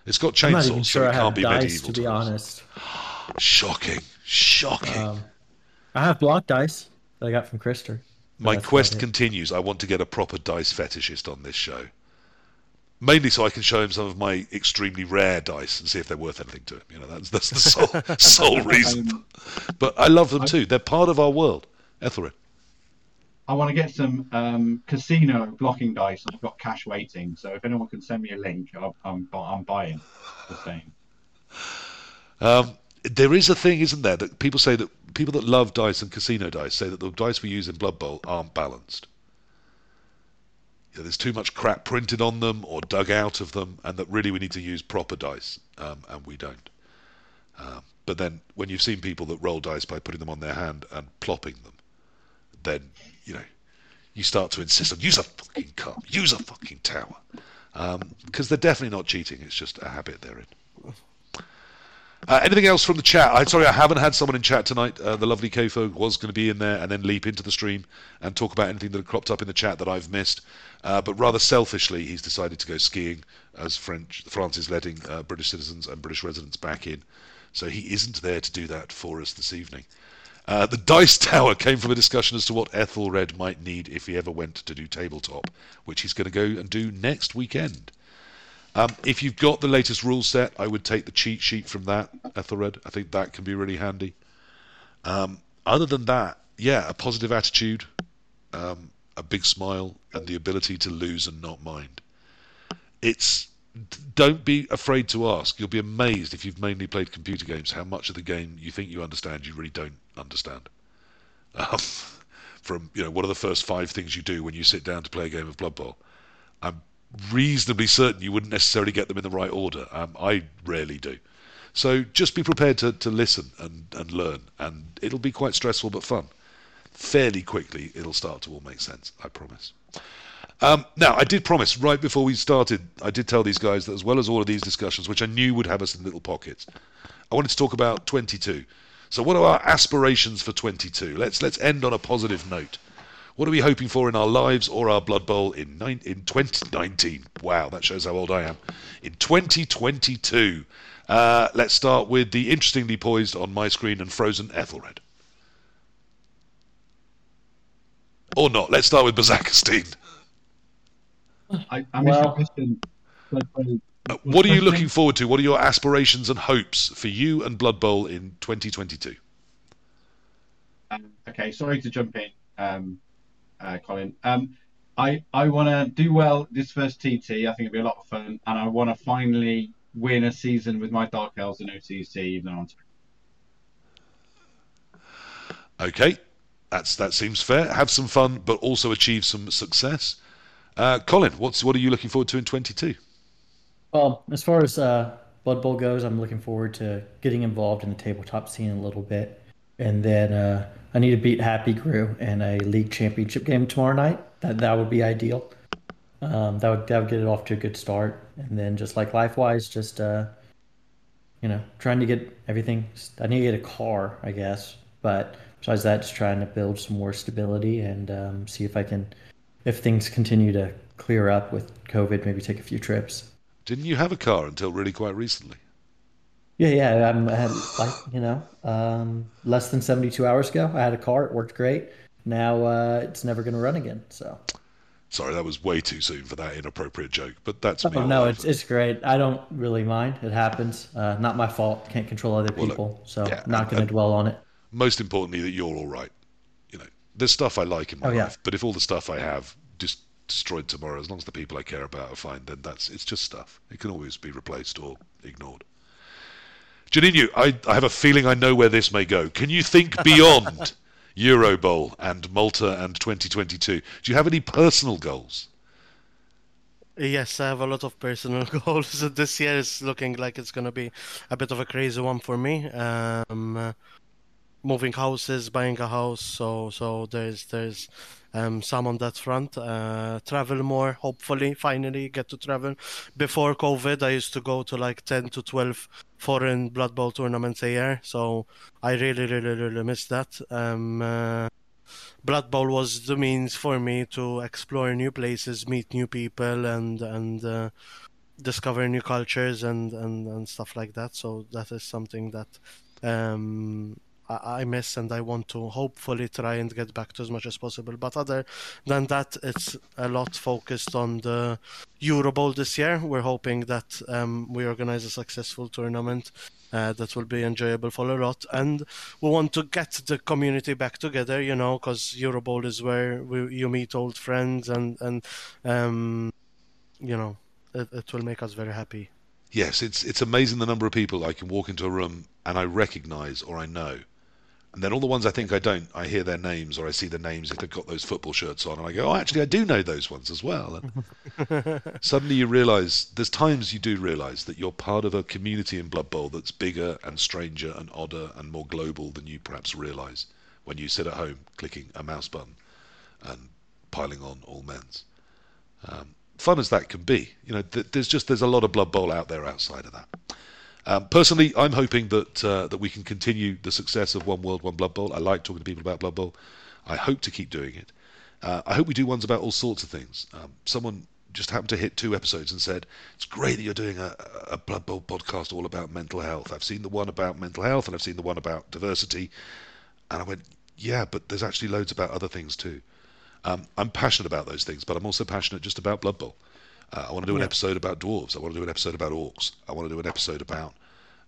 It's got chainsaws, I'm not even sure so it I can't be dice, medieval. To be times. honest. Shocking, shocking. Um, I have block dice that I got from Krister. My quest continues. I want to get a proper dice fetishist on this show. Mainly so I can show him some of my extremely rare dice and see if they're worth anything to him. You know, that's that's the sole sole reason. But I love them too. They're part of our world. Ethelred. I want to get some um, casino blocking dice. I've got cash waiting, so if anyone can send me a link, I'm I'm buying the same. Um, there is a thing, isn't there, that people say that people that love dice and casino dice say that the dice we use in Blood Bowl aren't balanced. You know, there's too much crap printed on them or dug out of them, and that really we need to use proper dice, um, and we don't. Um, but then, when you've seen people that roll dice by putting them on their hand and plopping them, then you know you start to insist on use a fucking cup, use a fucking tower, because they're definitely not cheating. It's just a habit they're in. Uh, anything else from the chat? I'm sorry, I haven't had someone in chat tonight. Uh, the lovely Kofo was going to be in there and then leap into the stream and talk about anything that had cropped up in the chat that I've missed. Uh, but rather selfishly, he's decided to go skiing as French France is letting uh, British citizens and British residents back in. So he isn't there to do that for us this evening. Uh, the dice tower came from a discussion as to what Ethelred might need if he ever went to do tabletop, which he's going to go and do next weekend. Um, if you've got the latest rule set, I would take the cheat sheet from that, Ethelred. I think that can be really handy. Um, other than that, yeah, a positive attitude, um, a big smile, and the ability to lose and not mind. It's don't be afraid to ask. You'll be amazed if you've mainly played computer games how much of the game you think you understand you really don't understand. Um, from you know, what are the first five things you do when you sit down to play a game of Blood Bowl? I'm reasonably certain you wouldn't necessarily get them in the right order. Um, I rarely do. So just be prepared to, to listen and, and learn, and it'll be quite stressful but fun. Fairly quickly, it'll start to all make sense, I promise. Um, now, I did promise right before we started, I did tell these guys that as well as all of these discussions, which I knew would have us in little pockets, I wanted to talk about 22. So, what are our aspirations for 22? Let's let's end on a positive note. What are we hoping for in our lives or our Blood Bowl in, nine, in 2019? Wow, that shows how old I am. In 2022. Uh, let's start with the interestingly poised on my screen and frozen Ethelred. Or not. Let's start with Bazakastine. I, I Well- missed your question. Uh, what are you looking forward to? What are your aspirations and hopes for you and Blood Bowl in 2022? Um, okay, sorry to jump in, um, uh, Colin. Um, I I want to do well this first TT. I think it'll be a lot of fun, and I want to finally win a season with my Dark Elves in OCC, even on. Okay, that's that seems fair. Have some fun, but also achieve some success. Uh, Colin, what's what are you looking forward to in 22? Well, as far as uh, Blood Bowl goes, I'm looking forward to getting involved in the tabletop scene a little bit, and then uh, I need to beat Happy Grew in a league championship game tomorrow night. That that would be ideal. Um, that would that would get it off to a good start, and then just like life wise, just uh, you know, trying to get everything. I need to get a car, I guess, but besides that, just trying to build some more stability and um, see if I can, if things continue to clear up with COVID, maybe take a few trips. Didn't you have a car until really quite recently? Yeah, yeah. I'm, I had like you know, um, less than 72 hours ago, I had a car. It worked great. Now uh, it's never going to run again. So. Sorry, that was way too soon for that inappropriate joke, but that's me. Oh all no, it's it's great. I don't really mind. It happens. Uh, not my fault. Can't control other Well, people, so yeah, not going to dwell on it. Most importantly, that you're all right. You know, there's stuff I like in my Oh, yeah. life, but if all the stuff I have just destroyed tomorrow, as long as the people I care about are fine, then that's it's just stuff. It can always be replaced or ignored. Janninu, I, I have a feeling I know where this may go. Can you think beyond Euro Bowl and Malta and 2022? Do you have any personal goals? Yes, I have a lot of personal goals. This year is looking like it's gonna be a bit of a crazy one for me. Um, uh, moving houses, buying a house, so so there's there's um, some on that front. Uh, travel more, hopefully, finally get to travel. Before COVID, I used to go to like ten to twelve foreign Blood Bowl tournaments year, so I really really really miss that. Um, uh, Blood Bowl was the means for me to explore new places, meet new people, and and uh, discover new cultures and, and, and stuff like that. So that is something that um, I, miss, and I want to hopefully try and get back to as much as possible. But other than that, it's a lot focused on the Euro Bowl this year. We're hoping that um, we organize a successful tournament uh, that will be enjoyable for a lot. And we want to get the community back together, you know, because Euro Bowl is where we, you meet old friends and, and um, you know, it, it will make us very happy. Yes, it's it's amazing the number of people I can walk into a room and I recognise or I know, and then all the ones I think I don't, I hear their names or I see the names if they've got those football shirts on, and I go, oh, actually, I do know those ones as well. And suddenly you realise there's times you do realise that you're part of a community in Blood Bowl that's bigger and stranger and odder and more global than you perhaps realise when you sit at home clicking a mouse button and piling on all men's. Um, fun as that can be, you know, th- there's just there's a lot of Blood Bowl out there outside of that. Um, personally, I'm hoping that uh, that we can continue the success of One World, One Blood Bowl. I like talking to people about Blood Bowl. I hope to keep doing it. Uh, I hope we do ones about all sorts of things. Um, someone just happened to hit two episodes and said, It's great that you're doing a, a Blood Bowl podcast all about mental health. I've seen the one about mental health and I've seen the one about diversity. And I went, Yeah, but there's actually loads about other things too. Um, I'm passionate about those things, but I'm also passionate just about Blood Bowl. Uh, I want to do an Yeah. episode about dwarves. I want to do an episode about orcs. I want to do an episode about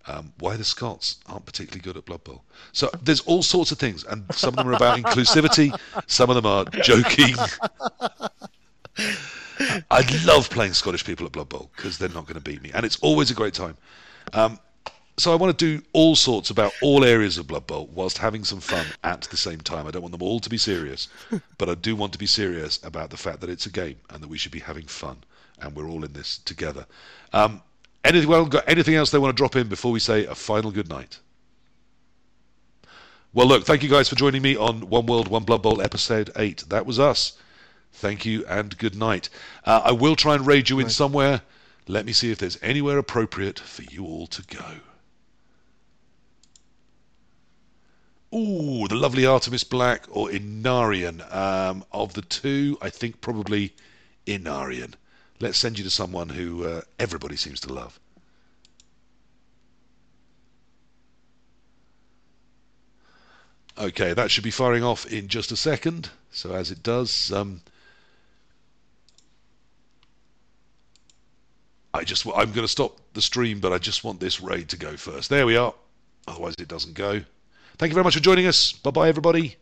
um, why the Scots aren't particularly good at Blood Bowl. So there's all sorts of things, and some of them are about inclusivity. Some of them are joking. I love playing Scottish people at Blood Bowl because they're not going to beat me, and it's always a great time. Um, so I want to do all sorts about all areas of Blood Bowl whilst having some fun at the same time. I don't want them all to be serious, but I do want to be serious about the fact that it's a game and that we should be having fun, and we're all in this together. Um, anything, well, got anything else they want to drop in before we say a final good night? Well, look, thank you guys for joining me on One World, One Blood Bowl episode 8. That was us. Thank you and good night. Uh, I will try and raid you in somewhere. Let me see if there's anywhere appropriate for you all to go. Ooh, the lovely Artemis Black or Inarian. Um, of the two, I think probably Inarian. Let's send you to someone who uh, everybody seems to love. Okay, that should be firing off in just a second. So as it does, um, I just I'm going to stop the stream, but I just want this raid to go first. There we are. Otherwise, it doesn't go. Thank you very much for joining us. Bye bye, everybody.